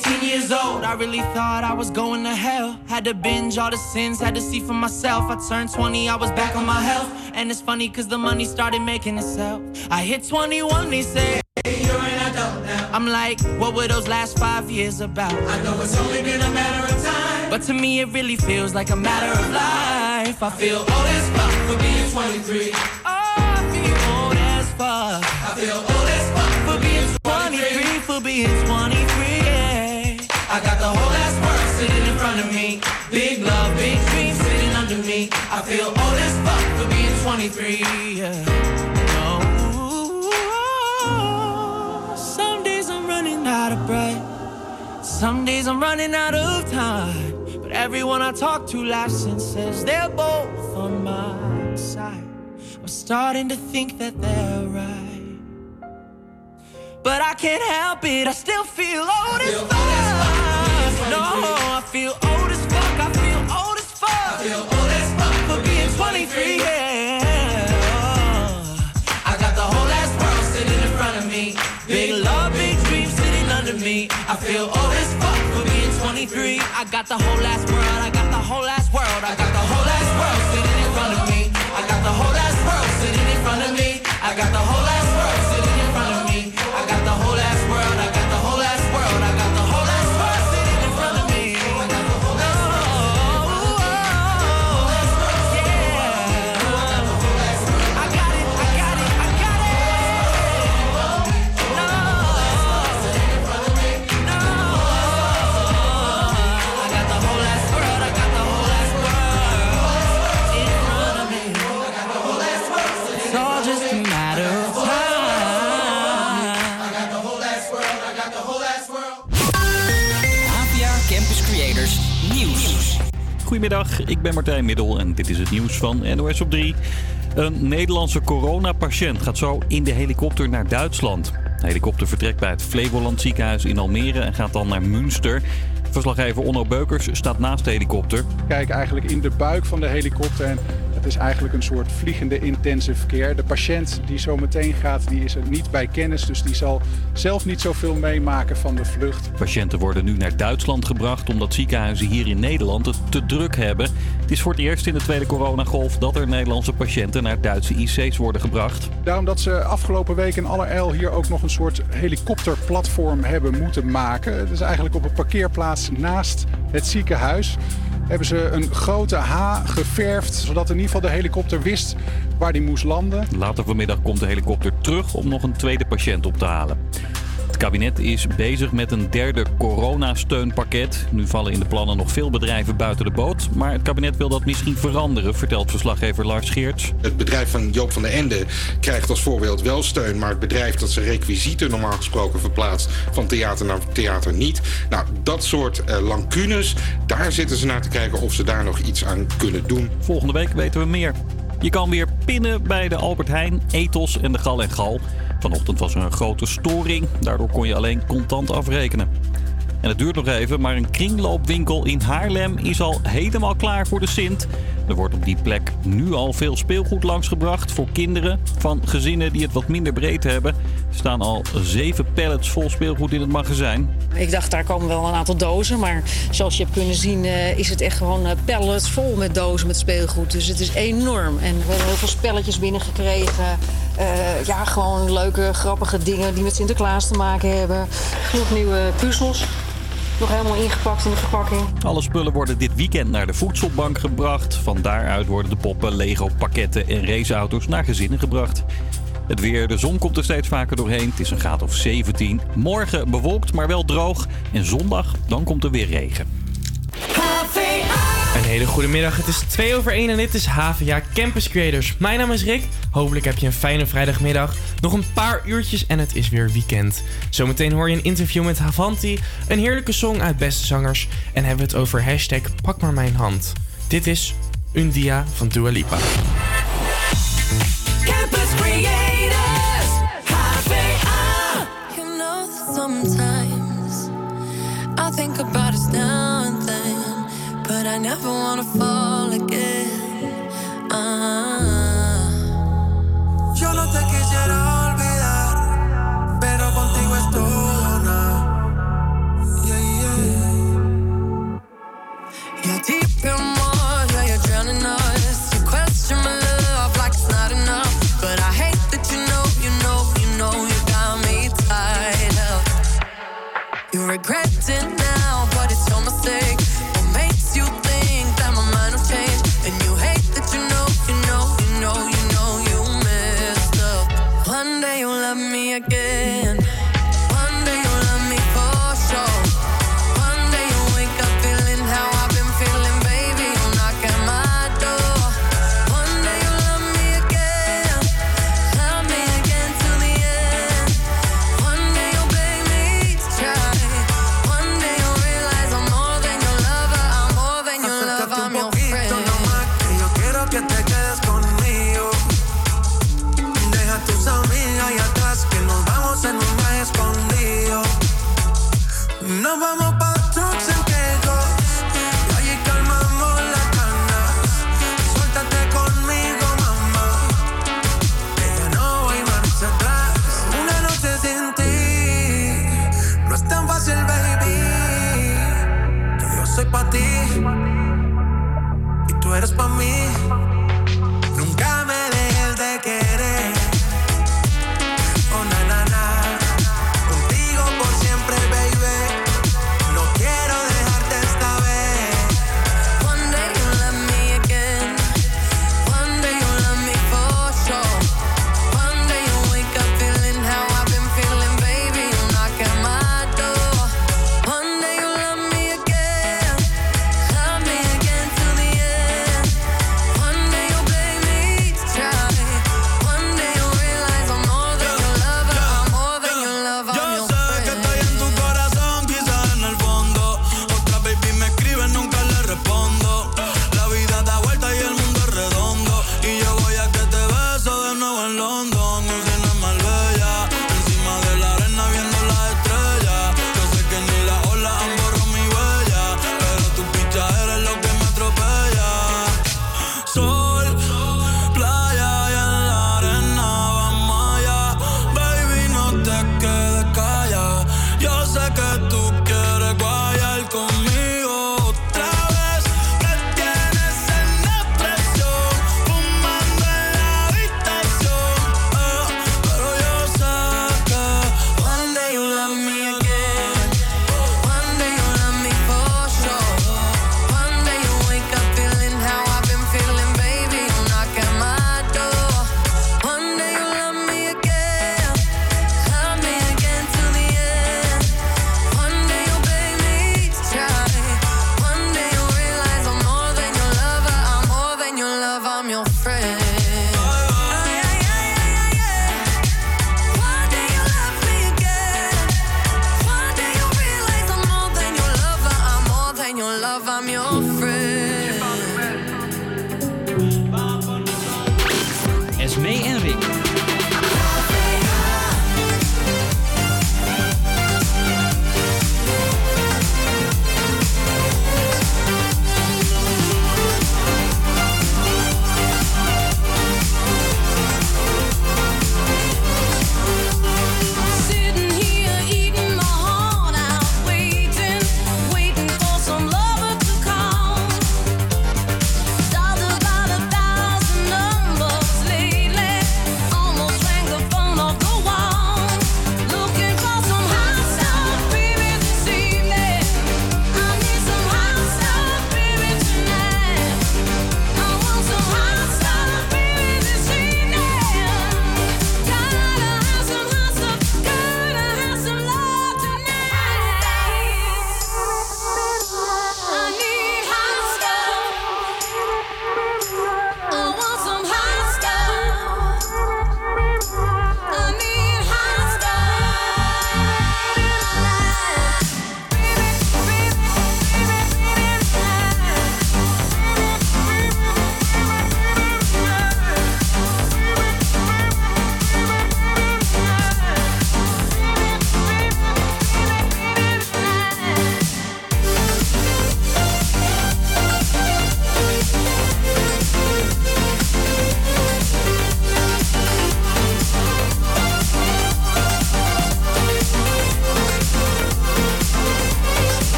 S8: 18
S16: 18 years old, I really thought I was going to hell. Had to binge all the sins, had to see for myself. I turned 20, I was back on my health. And it's funny cause the money started making itself. I hit 21, they say, you're an adult now. I'm like, what were those last five years about? I know it's only been a matter of time. But to me, it really feels like a matter of life. I feel old as fuck for being 23. Oh, I feel old as fuck. I feel old as fuck for being 23. For being 23, front of me. Big love, big dreams sitting under me. I feel old as fuck for being 23, yeah. No. Some days I'm running out of breath. Some days I'm running out of time. But everyone I talk to laughs and says they're both on my side. I'm starting to think that they're right. But I can't help it, I still feel old as fuck. No, I feel old as fuck, I feel old as fuck. I feel old as fuck for being 23, yeah. I got the whole ass world sitting in front of me. Big love, big dreams sitting under me. I feel old as fuck for being 23. I got the whole ass world, I got the whole ass world, I got
S2: Goedemiddag, ik ben Martijn Middel en dit is het nieuws van NOS op 3. Een Nederlandse coronapatiënt gaat zo in de helikopter naar Duitsland. De helikopter vertrekt bij het Flevoland ziekenhuis in Almere en gaat dan naar Münster. Verslaggever Onno Beukers staat naast de helikopter.
S18: Kijk eigenlijk in de buik van de helikopter en het is eigenlijk een soort vliegende intensive care. De patiënt die zo meteen gaat, die is er niet bij kennis, dus die zal zelf niet zoveel meemaken van de vlucht.
S2: Patiënten worden nu naar Duitsland gebracht omdat ziekenhuizen hier in Nederland het te druk hebben. Het is voor het eerst in de tweede coronagolf dat er Nederlandse patiënten naar Duitse IC's worden gebracht.
S18: Daarom dat ze afgelopen week in allerijl hier ook nog een soort helikopterplatform hebben moeten maken. Het is eigenlijk op een parkeerplaats naast het ziekenhuis. Hebben ze een grote H geverfd, zodat in ieder geval de helikopter wist waar die moest landen.
S2: Later vanmiddag komt de helikopter terug om nog een tweede patiënt op te halen. Het kabinet is bezig met een derde coronasteunpakket. Nu vallen in de plannen nog veel bedrijven buiten de boot. Maar het kabinet wil dat misschien veranderen, vertelt verslaggever Lars Geerts.
S19: Het bedrijf van Joop van den Ende krijgt als voorbeeld wel steun, maar het bedrijf dat zijn requisieten normaal gesproken verplaatst van theater naar theater niet. Nou, dat soort eh, lancunes, daar zitten ze naar te kijken of ze daar nog iets aan kunnen doen.
S2: Volgende week weten we meer. Je kan weer pinnen bij de Albert Heijn, Ethos en de Gal en Gal. Vanochtend was er een grote storing. Daardoor kon je alleen contant afrekenen. En het duurt nog even, maar een kringloopwinkel in Haarlem is al helemaal klaar voor de Sint. Er wordt op die plek nu al veel speelgoed langsgebracht voor kinderen van gezinnen die het wat minder breed hebben. Er staan al zeven pallets vol speelgoed in het magazijn.
S20: Ik dacht, daar komen wel een aantal dozen. Maar zoals je hebt kunnen zien, eh, is het echt gewoon eh, pallets vol met dozen met speelgoed. Dus het is enorm. En we hebben heel veel spelletjes binnengekregen. Eh ja, gewoon leuke, grappige dingen die met Sinterklaas te maken hebben. Genoeg nieuwe puzzels. Nog helemaal ingepakt in de verpakking.
S2: Alle spullen worden dit weekend naar de voedselbank gebracht. Van daaruit worden de poppen, Lego pakketten en raceauto's naar gezinnen gebracht. Het weer, de zon komt er steeds vaker doorheen. Het is een graad of 17. Morgen bewolkt, maar wel droog. En zondag, dan komt er weer regen.
S6: Een hele goede middag. Het is 2 over 1 en dit is HVA Campus Creators. Mijn naam is Rick. Hopelijk heb je een fijne vrijdagmiddag. Nog een paar uurtjes en het is weer weekend. Zometeen hoor je een interview met Havanti, een heerlijke song uit Beste Zangers en hebben we het over hashtag Pak maar mijn hand. Dit is Undia van Dua Lipa.
S21: Never wanna fall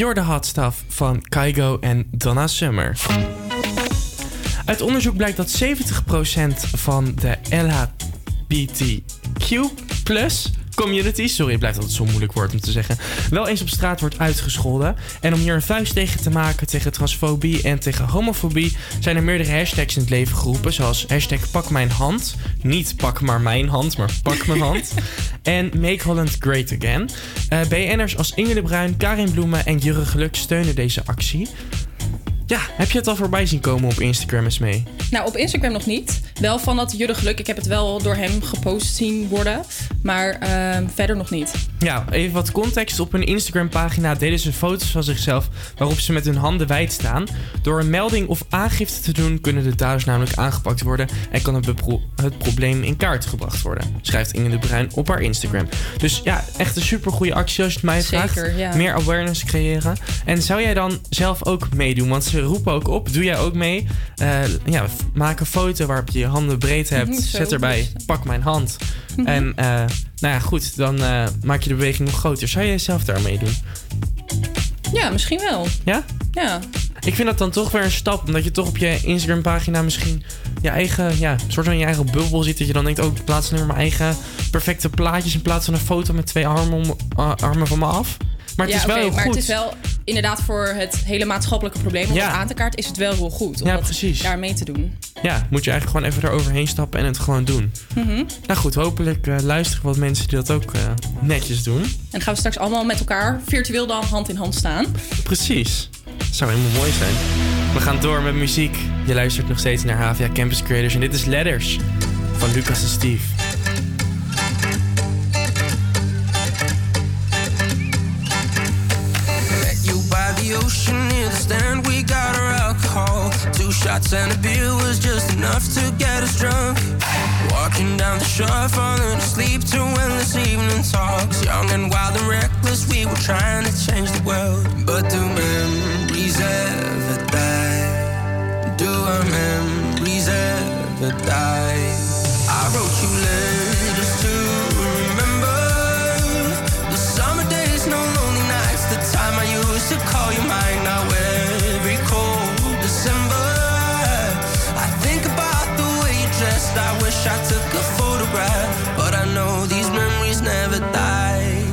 S6: You're the hot stuff van Kygo en Donna Summer. Uit onderzoek blijkt dat 70% van de LHBTQ community, sorry, het blijft altijd zo'n moeilijk woord om te zeggen, wel eens op straat wordt uitgescholden. En om hier een vuist tegen te maken tegen transfobie en tegen homofobie, zijn er meerdere hashtags in het leven geroepen, zoals hashtag pak hand. Niet pak maar mijn hand, maar pak mijn hand. En Make Holland Great Again. Eh BN'ers als Inge de Bruin, Karin Bloemen en Jurre Geluk steunen deze actie. Ja, heb je het al voorbij zien komen op Instagram eens mee?
S5: Nou, op Instagram nog niet. Wel van dat Jurre Geluk. Ik heb het wel door hem gepost zien worden. Maar ehm, verder nog niet.
S6: Ja, even wat context. Op hun Instagram-pagina delen ze foto's van zichzelf waarop ze met hun handen wijd staan. Door een melding of aangifte te doen kunnen de daders namelijk aangepakt worden en kan het, probleem in kaart gebracht worden. Schrijft Inge de Bruin op haar Instagram. Dus ja, echt een super goede actie als je het mij vraagt.
S5: Zeker, ja.
S6: Meer awareness creëren. En zou jij dan zelf ook meedoen? Want ze roepen ook op, doe jij ook mee? Eh, ja, maak een foto waarop je je handen breed hebt. Zet erbij, pak mijn hand. En eh, nou ja, goed, dan eh, maak je de beweging nog groter. Zou jij zelf daar meedoen?
S5: Ja, misschien wel.
S6: Ja?
S5: Ja.
S6: Ik vind dat dan toch weer een stap. Omdat je toch op je Instagram pagina misschien je eigen, ja, soort van je eigen bubbel zit. Dat je dan denkt, oh, ik plaats nu maar mijn eigen perfecte plaatjes in plaats van een foto met twee armen, om, uh, armen van me af. Maar het
S5: ja,
S6: is wel heel
S5: maar
S6: goed.
S5: het is wel inderdaad voor het hele maatschappelijke probleem om
S6: Ja.
S5: aan te kaarten, is het wel heel goed om
S6: Ja, precies.
S5: daar mee te doen.
S6: Ja, moet je eigenlijk gewoon even eroverheen stappen en het gewoon doen.
S5: Mhm.
S6: Nou goed, hopelijk eh, luisteren wat mensen die dat ook eh, netjes doen.
S5: En dan gaan we straks allemaal met elkaar virtueel dan hand in hand staan.
S6: Precies. Dat zou helemaal mooi zijn. We gaan door met muziek. Je luistert nog steeds naar Havia Campus Creators. En dit is Letters van Lucas en Steve.
S9: The ocean near the stand, we got our alcohol. Two shots and a beer was just enough to get us drunk. Walking down the shore, falling asleep to endless evening talks. Young and wild and reckless, we were trying to change the world. But do memories ever die? Do our memories ever die? I wrote you letters to call you mine. Now every cold December, I think about the way you dressed. I wish I took a photograph, but I know these memories never die.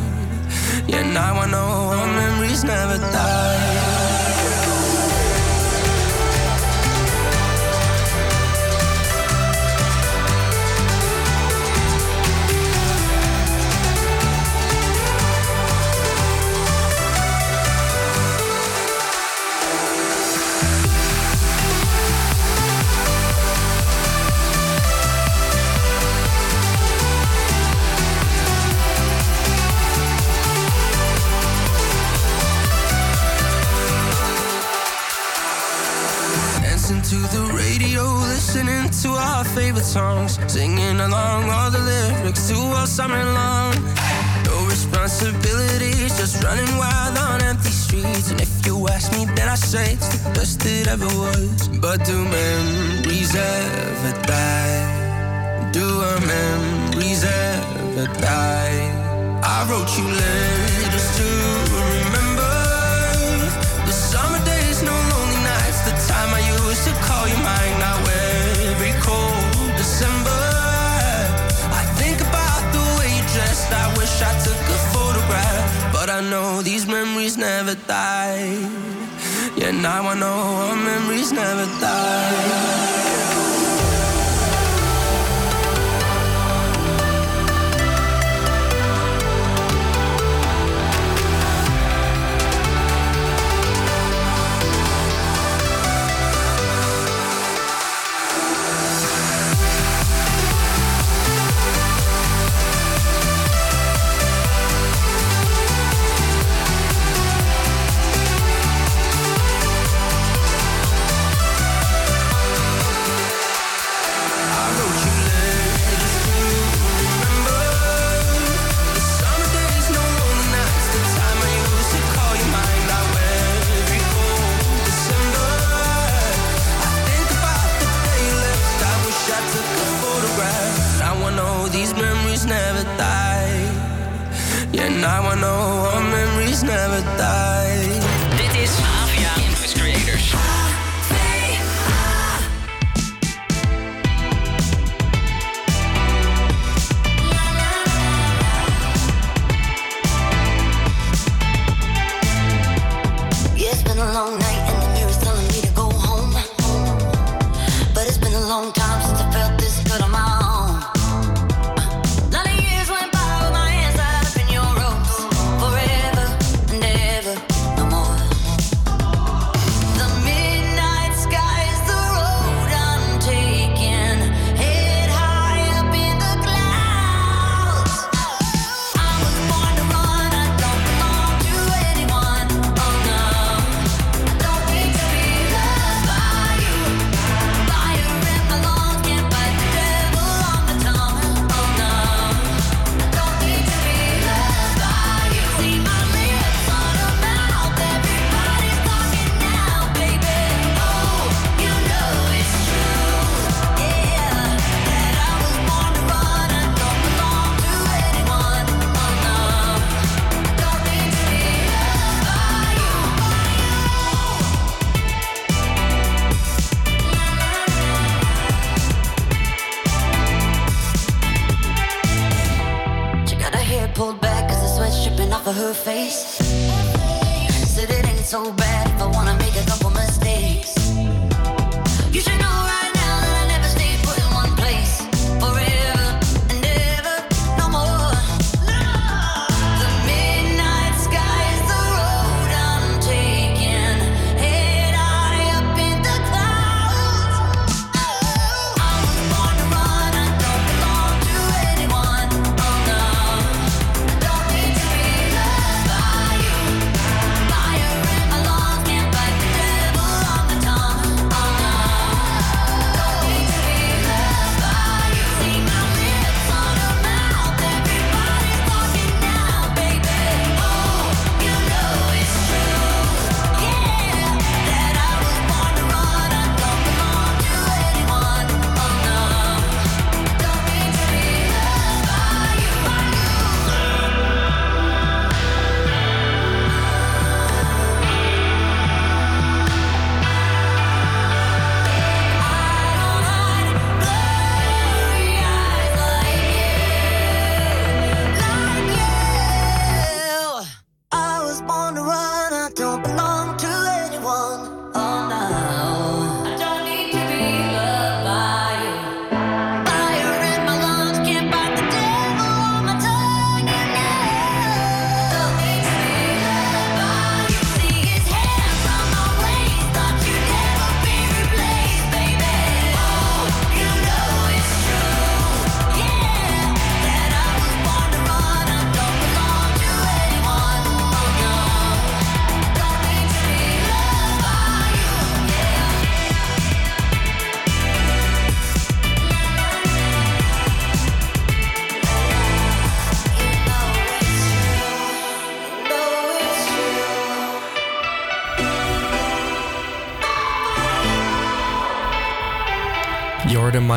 S9: Yeah, now I know our memories never die. Favorite songs, singing along all the lyrics to all summer long. No responsibilities, just running wild on empty streets. And if you ask me, then I say it's the best it ever was. But do memories ever die? Do our memories ever die? I wrote you letters to I know these memories never die. Yeah, now I know our memories never die. Yeah now I know our memories
S22: never die.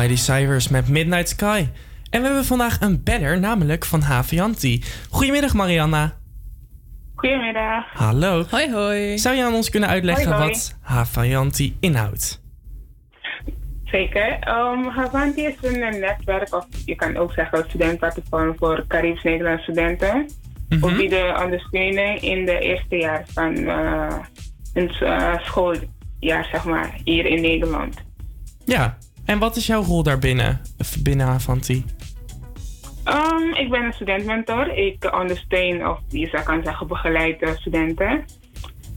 S6: Mighty Cyrus met Midnight Sky. En we hebben vandaag een banner, namelijk van Havianti. Goedemiddag Marianna.
S23: Goedemiddag.
S6: Hallo.
S5: Hoi hoi.
S6: Zou je aan ons kunnen uitleggen
S23: Hoi, hoi.
S6: wat Havianti inhoudt?
S23: Zeker. Um, Havanti is een eh, netwerk, of je kan ook zeggen een studentenplatform voor Caribisch-Nederlandse studenten. We bieden ondersteuning in de eerste jaar van eh een eh, schooljaar, zeg maar, hier in Nederland.
S6: Ja. En wat is jouw rol daarbinnen, binnen Havanti?
S23: Um, ik ben een studentmentor. Ik ondersteun, of je zou kan zeggen, begeleid eh, studenten.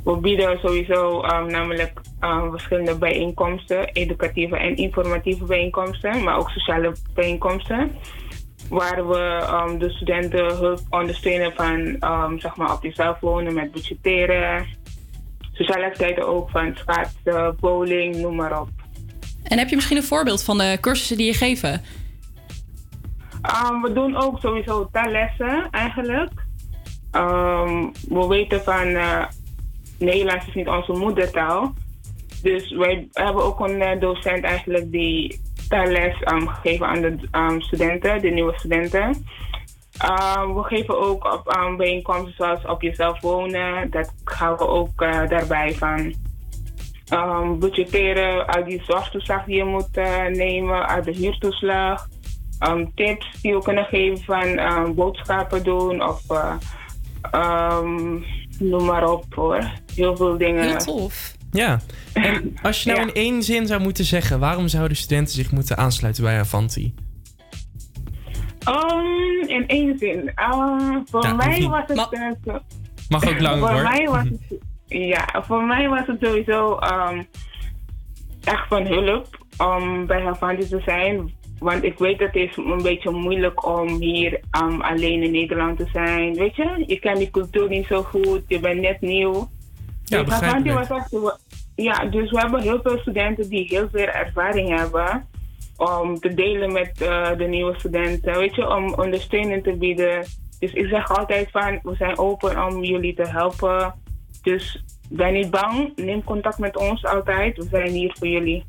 S23: We bieden sowieso um, namelijk um, verschillende bijeenkomsten, educatieve en informatieve bijeenkomsten, maar ook sociale bijeenkomsten. Waar we de studenten hulp ondersteunen van zeg maar op jezelf wonen met budgetteren. Sociale activiteiten ook van schaatsen, bowling, noem maar op.
S5: En heb je misschien een voorbeeld van de cursussen die je geven?
S23: Um, we doen ook sowieso taallessen eigenlijk. Um, we weten van eh, Nederlands is niet onze moedertaal. Dus wij hebben ook een eh, docent eigenlijk die taalles um, gegeven aan de studenten, de nieuwe studenten. Ehm, we geven ook op bijeenkomsten zoals op jezelf wonen. Dat gaan we ook eh, daarbij van ehm, budgetteren, al die zorgtoeslag die je moet eh, nemen, al de huurtoeslag. Ehm, tips die we kunnen geven van ehm, boodschappen doen of eh, ehm, noem maar op hoor. Heel veel dingen.
S5: Heel tof.
S12: Ja, en als je nou in één zin zou moeten zeggen... waarom zouden studenten zich moeten aansluiten bij Avanti?
S23: Um, in één zin. Ah, voor mij was het. eh,
S12: Mag ook langer
S23: voor
S12: hoor.
S23: Mij was het, ja, voor mij was het sowieso ehm, echt van hulp om bij Havanti te zijn. Want ik weet dat het is een beetje moeilijk om hier ehm, alleen in Nederland te zijn. Weet je, je kent die cultuur niet zo goed, je bent net nieuw.
S12: Ja,
S23: dus was echt, ja, dus we hebben heel veel studenten die heel veel ervaring hebben om te delen met eh, de nieuwe studenten, weet je, om ondersteuning te bieden. Dus ik zeg altijd van, we zijn open om jullie te helpen. Dus ben niet bang, neem contact met ons altijd. We zijn hier voor jullie.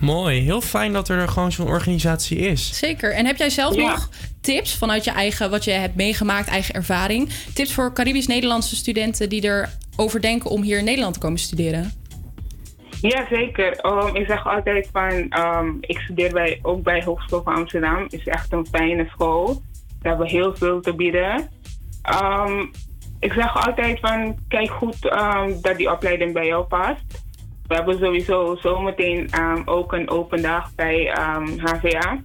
S12: Mooi, heel fijn dat er gewoon zo'n organisatie is.
S5: Zeker. En heb jij zelf
S23: Ja.
S5: nog tips vanuit je eigen, wat je hebt meegemaakt, eigen ervaring? Tips voor Caribisch-Nederlandse studenten die erover denken om hier in Nederland te komen studeren?
S23: Ja, zeker. Ehm, ik zeg altijd van, ehm, ik studeer bij, ook bij Hogeschool van Amsterdam. Het is echt een fijne school. We hebben heel veel te bieden. Ehm, ik zeg altijd van, kijk goed ehm, dat die opleiding bij jou past. We hebben sowieso zometeen ehm, ook een open dag bij ehm, HVA.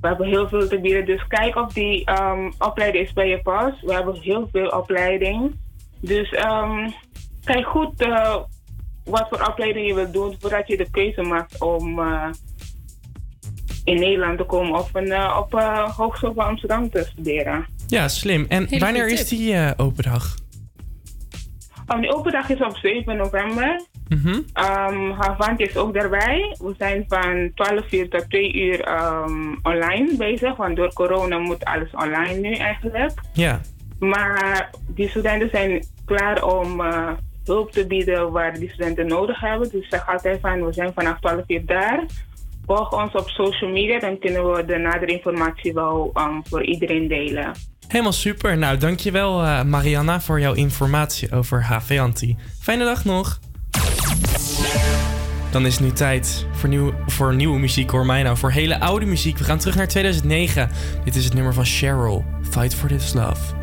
S23: We hebben heel veel te bieden, dus kijk of die ehm, opleiding is bij je past. We hebben heel veel opleiding. Dus ehm, kijk goed eh, wat voor opleiding je wilt doen voordat je de keuze maakt om eh, in Nederland te komen of een, eh, op Hogeschool van Amsterdam te studeren.
S12: Ja, slim. En
S23: Hele
S12: wanneer is die eh, open dag?
S23: Um, de open dag is op 7 november.
S12: Mhm.
S23: Um, Havant is ook daarbij. We zijn van 12 uur tot 2 uur ehm, online bezig, want door corona moet alles online nu eigenlijk.
S12: Ja.
S23: Maar die studenten zijn klaar om eh, hulp te bieden waar die studenten nodig hebben. Dus zeg altijd van, we zijn vanaf 12 uur daar. Volg ons op social media, dan kunnen we de nadere informatie wel um, voor iedereen delen.
S12: Helemaal super. Nou, dankjewel eh Marianna voor jouw informatie over HV Anti. Fijne dag nog. Dan is het nu tijd voor, nieuw, voor nieuwe muziek, hoor mij nou. Voor hele oude muziek. We gaan terug naar 2009. Dit is het nummer van Cheryl. Fight for this love.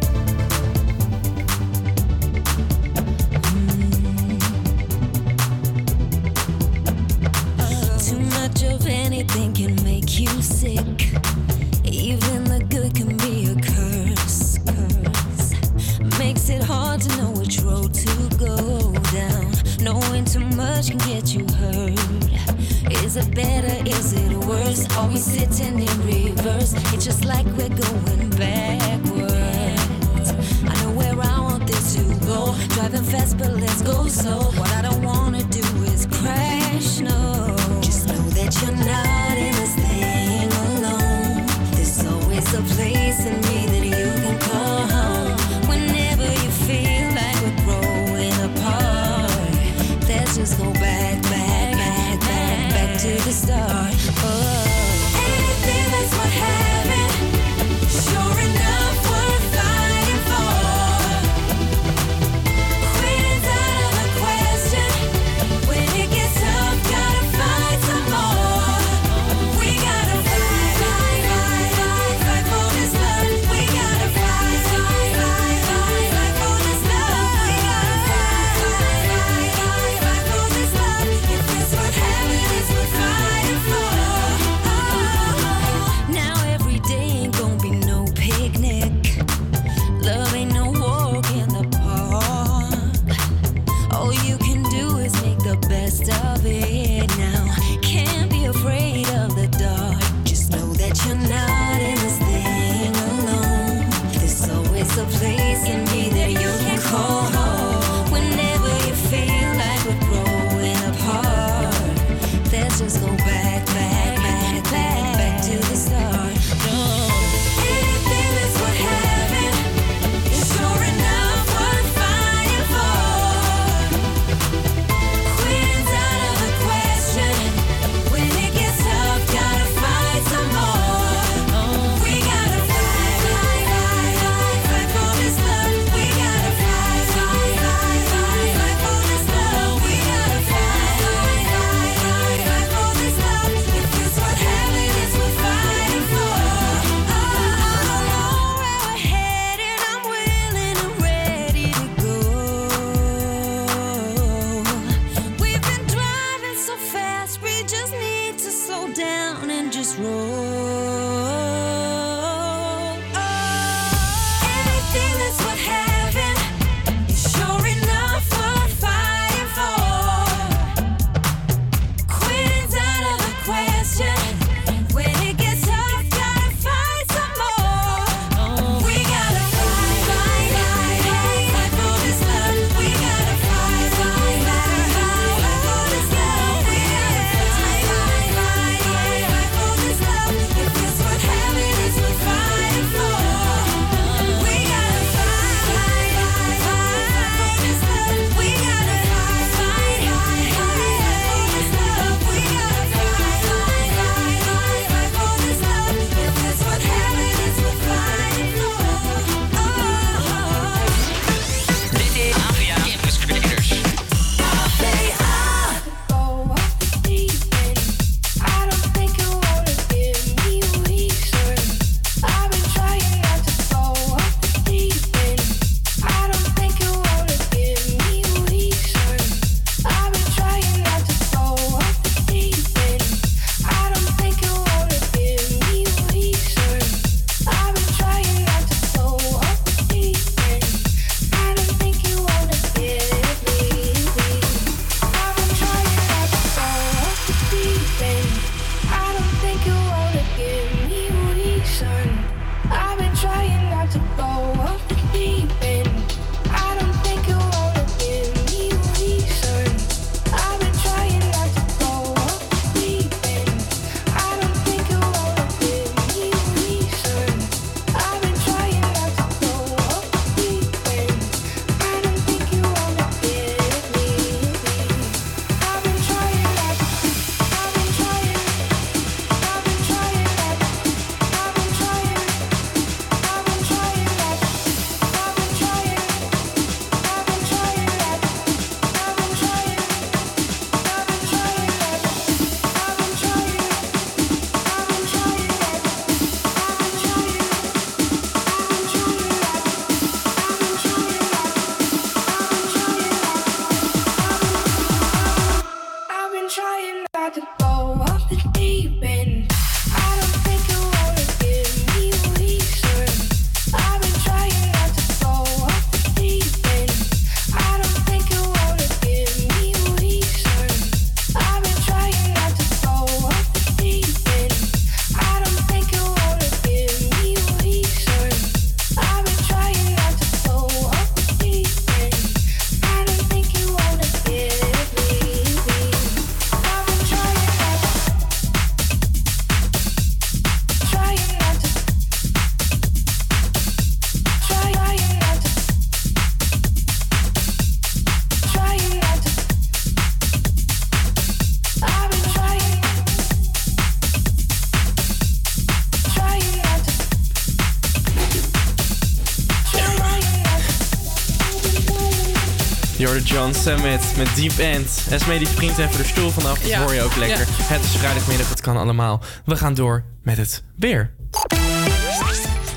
S6: John Summit met Deep End. Esme die springt even de stoel vanaf, dat
S5: Ja.
S6: hoor je ook lekker.
S5: Ja.
S6: Het is vrijdagmiddag, het kan allemaal. We gaan door met het weer.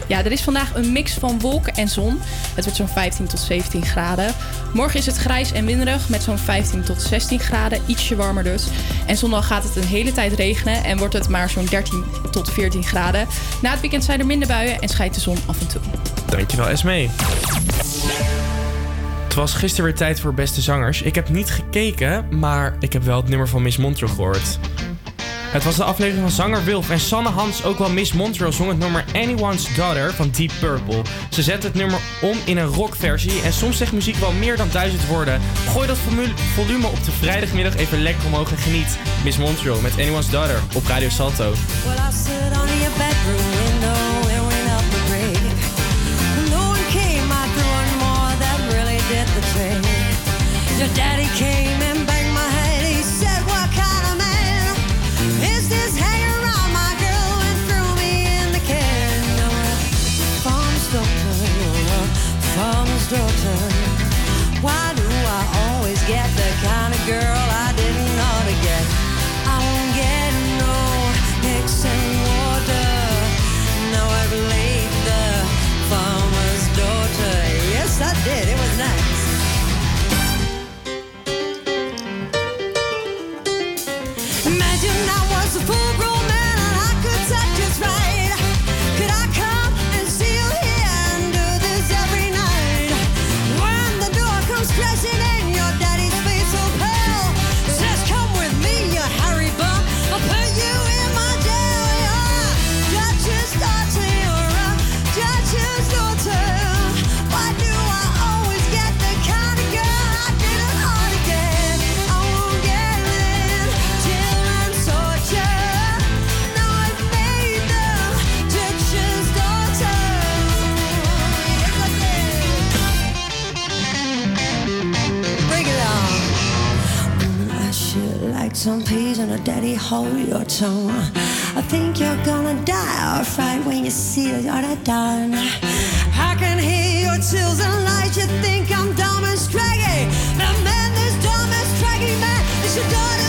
S5: Ja, er is vandaag een mix van wolken en zon. Het wordt zo'n 15 tot 17 graden. Morgen is het grijs en winderig met zo'n 15 tot 16 graden. Ietsje warmer dus. En zondag gaat het een hele tijd regenen en wordt het maar zo'n 13 tot 14 graden. Na het weekend zijn er minder buien en schijnt de zon af en toe.
S6: Dankjewel Esme. Was gisteren weer tijd voor beste zangers. Ik heb niet gekeken, maar ik heb wel het nummer van Miss Montreal gehoord. Het was de aflevering van Zanger Wilf en Sanne Hans, ook wel Miss Montreal, zong het nummer Anyone's Daughter van Deep Purple. Ze zet het nummer om in een rockversie en soms zegt muziek wel meer dan duizend woorden. Gooi dat volume op de vrijdagmiddag even lekker omhoog en geniet. Miss Montreal met Anyone's Daughter op Radio Salto.
S24: Your daddy came and banged my head. He said, What kind of man is this my girl and threw me in the can? Farmer's daughter, farmer's daughter. Why do I always get the some peas and a daddy hold your tongue. I think you're gonna die alright when you see it all done. I can hear your chills and lights. You think I'm dumb and scraggy, but man, this dumb and scraggy man is your daughter's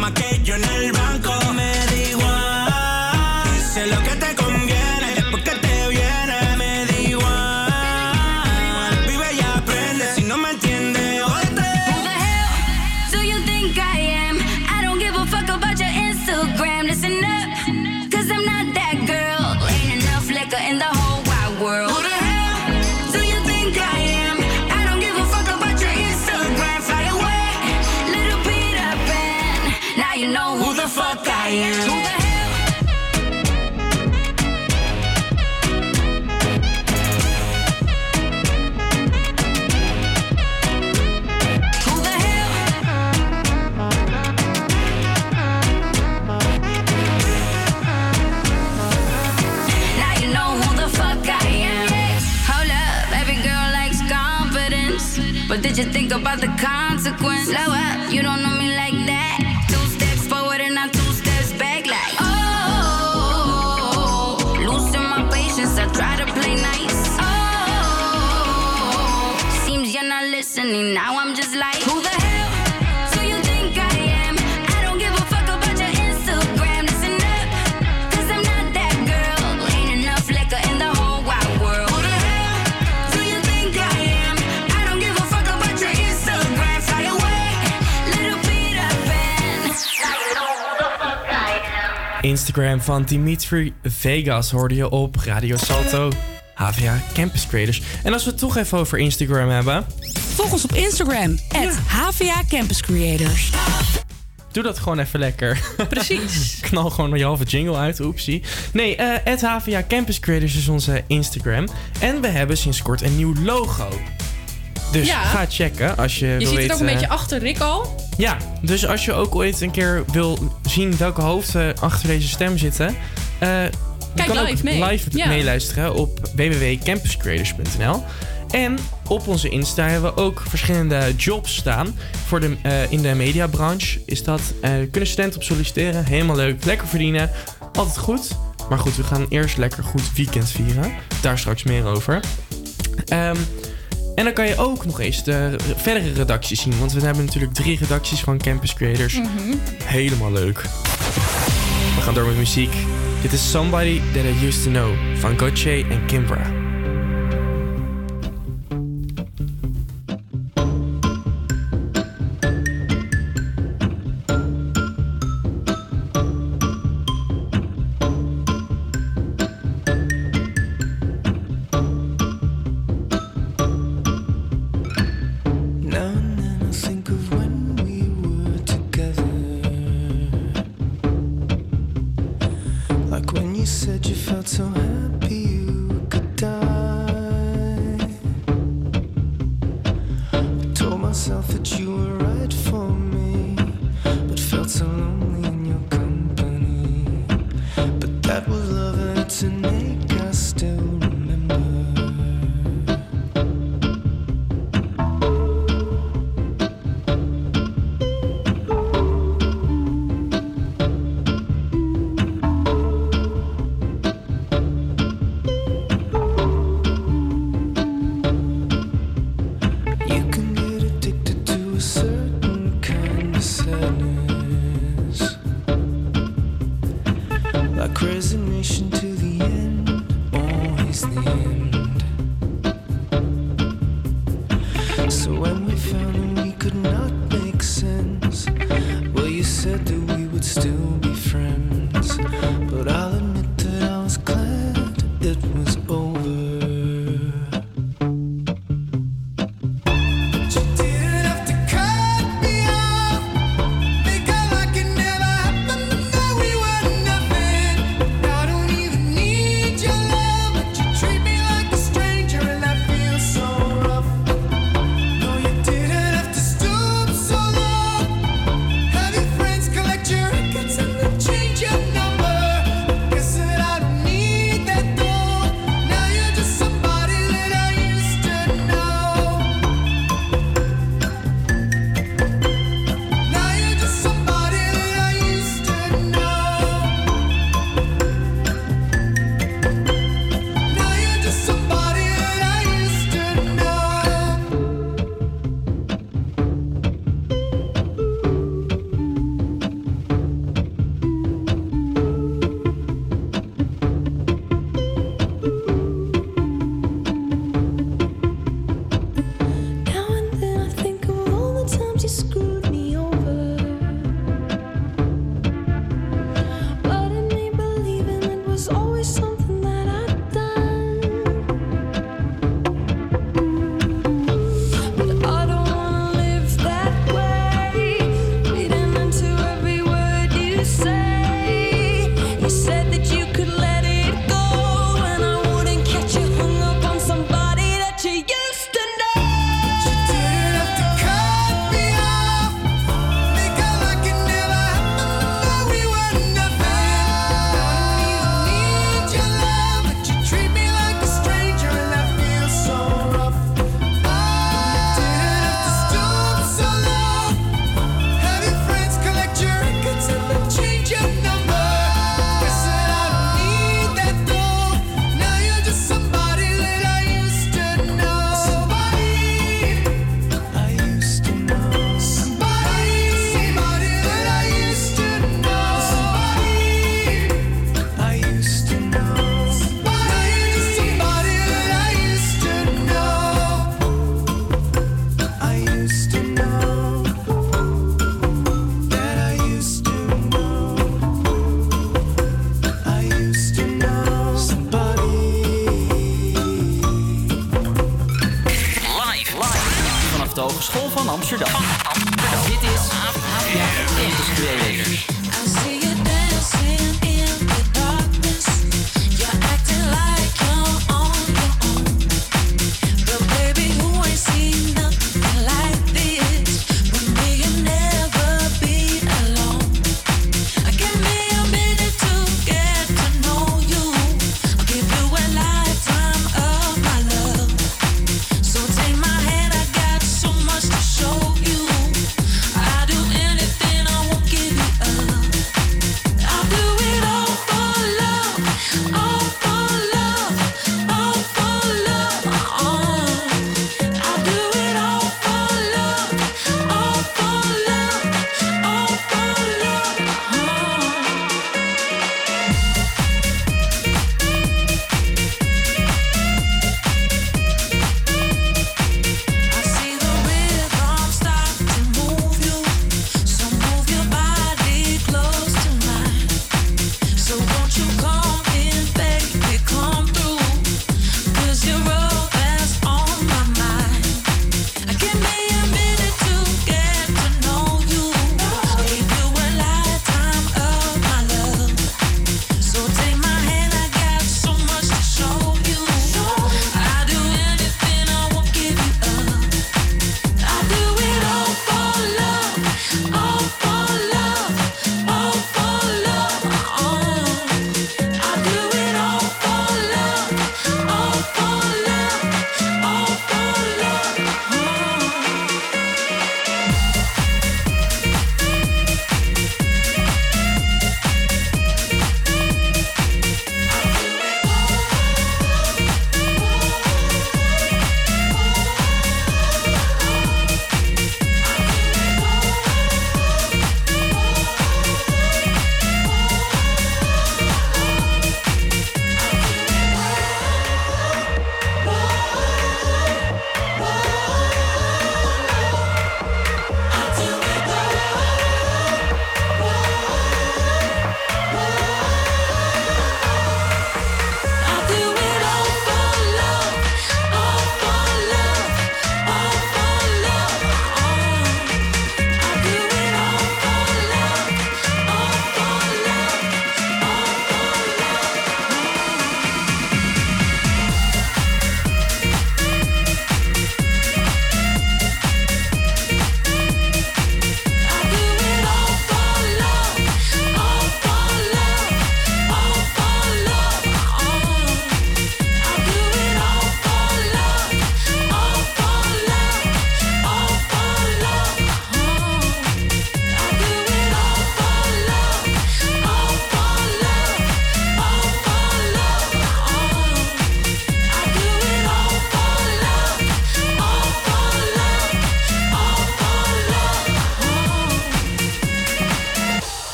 S24: my game. Did you think
S25: about the consequence? Slow up, Instagram
S6: van Dimitri Vegas hoorde je op Radio Salto. HVA Campus Creators. En als we het toch even over Instagram hebben.
S17: Volg ons op Instagram. HVA Campus Creators.
S6: Doe dat gewoon even lekker.
S17: Precies.
S6: Knal gewoon je halve jingle uit, oepsie. Nee, eh at HVA Campus Creators is onze Instagram. En we hebben sinds kort een nieuw logo. Dus
S5: Ja.
S6: ga checken als je,
S5: Je
S6: wil
S5: ziet het
S6: weten...
S5: ook een beetje achter Rick al.
S6: Ja, dus als je ook ooit een keer wil zien welke hoofden achter deze stem zitten... eh, je
S5: Kijk
S6: kan
S5: live
S6: ook
S5: mee.
S6: live
S5: Ja.
S6: meeluisteren op www.campuscreators.nl. En op onze Insta hebben we ook verschillende jobs staan. Voor de, eh, in de mediabranche is dat. eh kunnen studenten op solliciteren. Helemaal leuk. Lekker verdienen. Altijd goed. Maar goed, we gaan eerst lekker goed weekend vieren. Daar straks meer over. Ehm, en dan kan je ook nog eens de verdere redacties zien. Want we hebben natuurlijk drie redacties van Campus Creators.
S5: Mhm.
S6: Helemaal leuk. We gaan door met muziek. Dit is Somebody That I Used To Know van Gotye en Kimbra.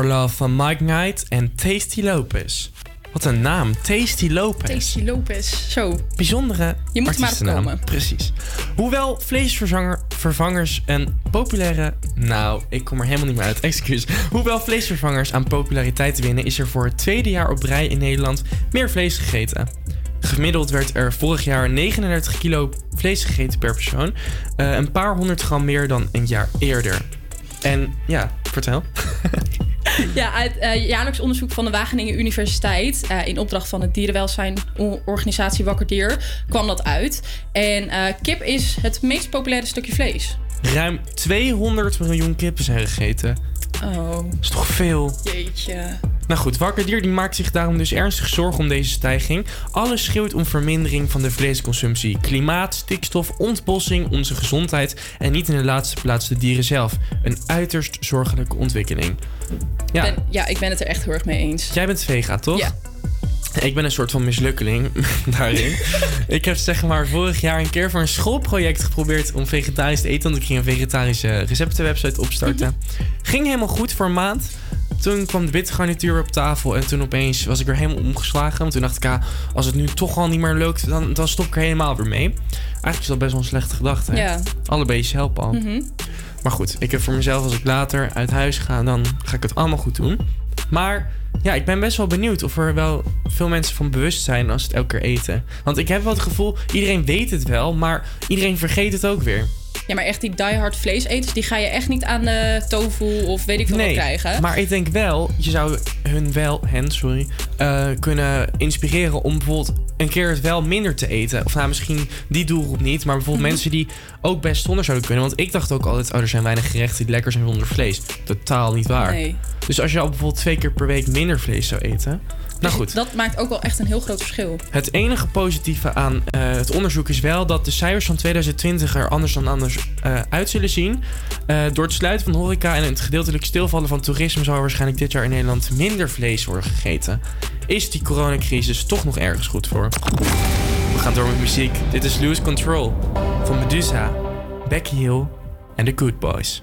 S26: For love.
S6: Van Mike Knight en Tasty Lopez. Wat een naam, Tasty Lopez.
S5: Tasty Lopez. Zo.
S6: Bijzondere
S5: Je moet maar opkomen.
S6: Precies. Hoewel vleesvervangers een populaire... Nou, ik kom er helemaal niet meer uit, excuus. Hoewel vleesvervangers aan populariteit winnen... is er voor het tweede jaar op rij in Nederland meer vlees gegeten. Gemiddeld werd er vorig jaar 39 kilo vlees gegeten per persoon. Eh, een paar honderd gram meer dan een jaar eerder. En ja, vertel.
S5: Ja, uit eh, jaarlijks onderzoek van de Wageningen Universiteit... eh, in opdracht van het dierenwelzijnorganisatie Wakker Dier... kwam dat uit. En eh, kip is het meest populaire stukje vlees.
S6: Ruim 200 miljoen kippen zijn gegeten.
S5: Oh.
S6: Dat is toch veel?
S5: Jeetje.
S6: Nou goed, Wakker Dier die maakt zich daarom dus ernstig zorgen om deze stijging. Alles schreeuwt om vermindering van de vleesconsumptie. Klimaat, stikstof, ontbossing, onze gezondheid en niet in de laatste plaats de dieren zelf. Een uiterst zorgelijke ontwikkeling. Ja,
S5: Ben- ja, ik ben het er echt heel erg mee eens.
S6: jij bent vega, toch?
S5: Ja.
S6: Ik ben een soort van mislukkeling daarin. ik heb zeg maar vorig jaar een keer voor een schoolproject geprobeerd om vegetarisch te eten. Want ik ging een vegetarische receptenwebsite opstarten. Ging helemaal goed voor een maand. Toen kwam de witte garnituur op tafel. En toen opeens was ik er helemaal omgeslagen. Want toen dacht ik, ah, als het nu toch al niet meer lukt, dan, dan stop ik er helemaal weer mee. Eigenlijk is dat best wel een slechte gedachte.
S5: Ja.
S6: Alle beestjes helpen al.
S5: Mhm.
S6: Maar goed, ik heb voor mezelf, als ik later uit huis ga, dan ga ik het allemaal goed doen. Maar ja, ik ben best wel benieuwd of er wel veel mensen van bewust zijn als ze het elke keer eten. Want ik heb wel het gevoel, iedereen weet het wel, maar iedereen vergeet het ook weer.
S5: Ja, maar echt die diehard vleeseters, die ga je echt niet aan de tofu of weet ik veel wat krijgen.
S6: maar ik denk wel, je zou hun wel, hen, sorry, eh, kunnen inspireren om bijvoorbeeld een keer het wel minder te eten. Of nou, misschien die doelgroep niet, maar bijvoorbeeld
S5: Mhm.
S6: mensen die ook best zonder zouden kunnen. Want ik dacht ook altijd, oh, er zijn weinig gerechten die lekker zijn zonder vlees. Totaal niet waar.
S5: Nee.
S6: Dus als je al bijvoorbeeld twee keer per week minder vlees zou eten. Nou goed.
S5: Dat maakt ook wel echt een heel groot verschil.
S6: Het enige positieve aan eh, het onderzoek is wel dat de cijfers van 2020 er anders dan anders eh, uit zullen zien. Eh, door het sluiten van horeca en het gedeeltelijk stilvallen van toerisme zal er waarschijnlijk dit jaar in Nederland minder vlees worden gegeten. Is die coronacrisis toch nog ergens goed voor? We gaan door met muziek. Dit is Lose Control van Medusa, Becky Hill en The Good Boys.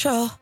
S24: Control?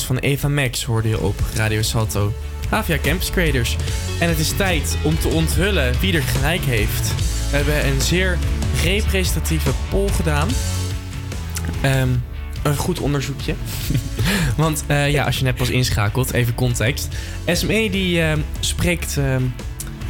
S27: Van Eva Max hoorde je op Radio Salto. Havia Campus Creators. En het is tijd om te onthullen wie er gelijk heeft. We hebben een zeer representatieve poll gedaan. Ehm, een goed onderzoekje. Want eh, ja, als je net pas inschakelt, even context. SME die ehm, spreekt ehm,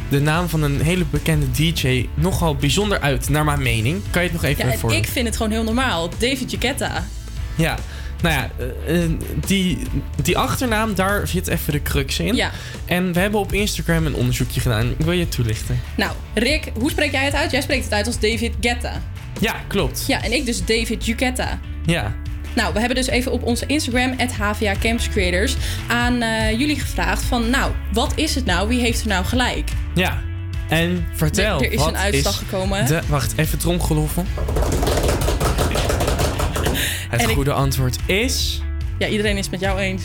S27: de naam van een hele bekende DJ nogal bijzonder uit, naar mijn mening. Kan je het nog even
S5: Ja,
S27: voor...
S5: ik vind het gewoon heel normaal. David Guetta.
S27: Ja, nou ja, eh, eh, die, die achternaam, daar zit even de crux in.
S5: Ja.
S27: En we hebben op Instagram een onderzoekje gedaan. Ik wil je toelichten.
S5: Nou, Rick, hoe spreek jij het uit? Jij spreekt het uit als David Guetta.
S27: Ja, klopt.
S5: Ja, en ik dus David Guetta.
S27: Ja.
S5: Nou, we hebben dus even op onze Instagram, HVA Campus Creators, aan eh, jullie gevraagd van, nou, wat is het nou? Wie heeft er nou gelijk?
S27: Ja. En vertel.
S5: Er- er is
S27: wat
S5: een uitslag gekomen.
S27: De, wacht, even tromgeloffen. Het
S5: En ik-
S27: goede antwoord is.
S5: Ja, iedereen is met jou eens.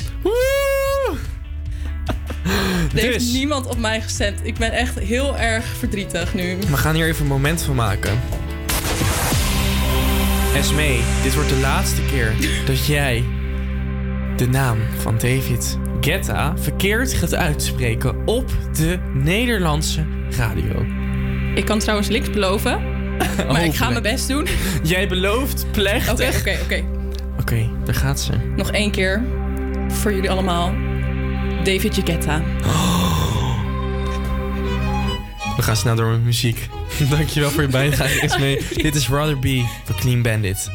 S5: Er heeft
S27: Dus.
S5: niemand op mij gestemd. Ik ben echt heel erg verdrietig nu.
S27: We gaan hier even een moment van maken. Esme, dit wordt de laatste keer dat jij de naam van David Guetta verkeerd gaat uitspreken op de Nederlandse radio.
S5: Ik kan trouwens niks beloven. Maar ik ga mijn best doen.
S27: Jij belooft
S5: Oké,
S27: plechtig.
S5: oké, oké.
S27: Oké, daar gaat ze.
S5: Nog één keer voor jullie allemaal. David Guetta.
S27: We gaan snel door met muziek. Dankjewel voor je bijdrage. Dit is Rather Be van Clean Bandit.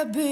S28: I'd rather be.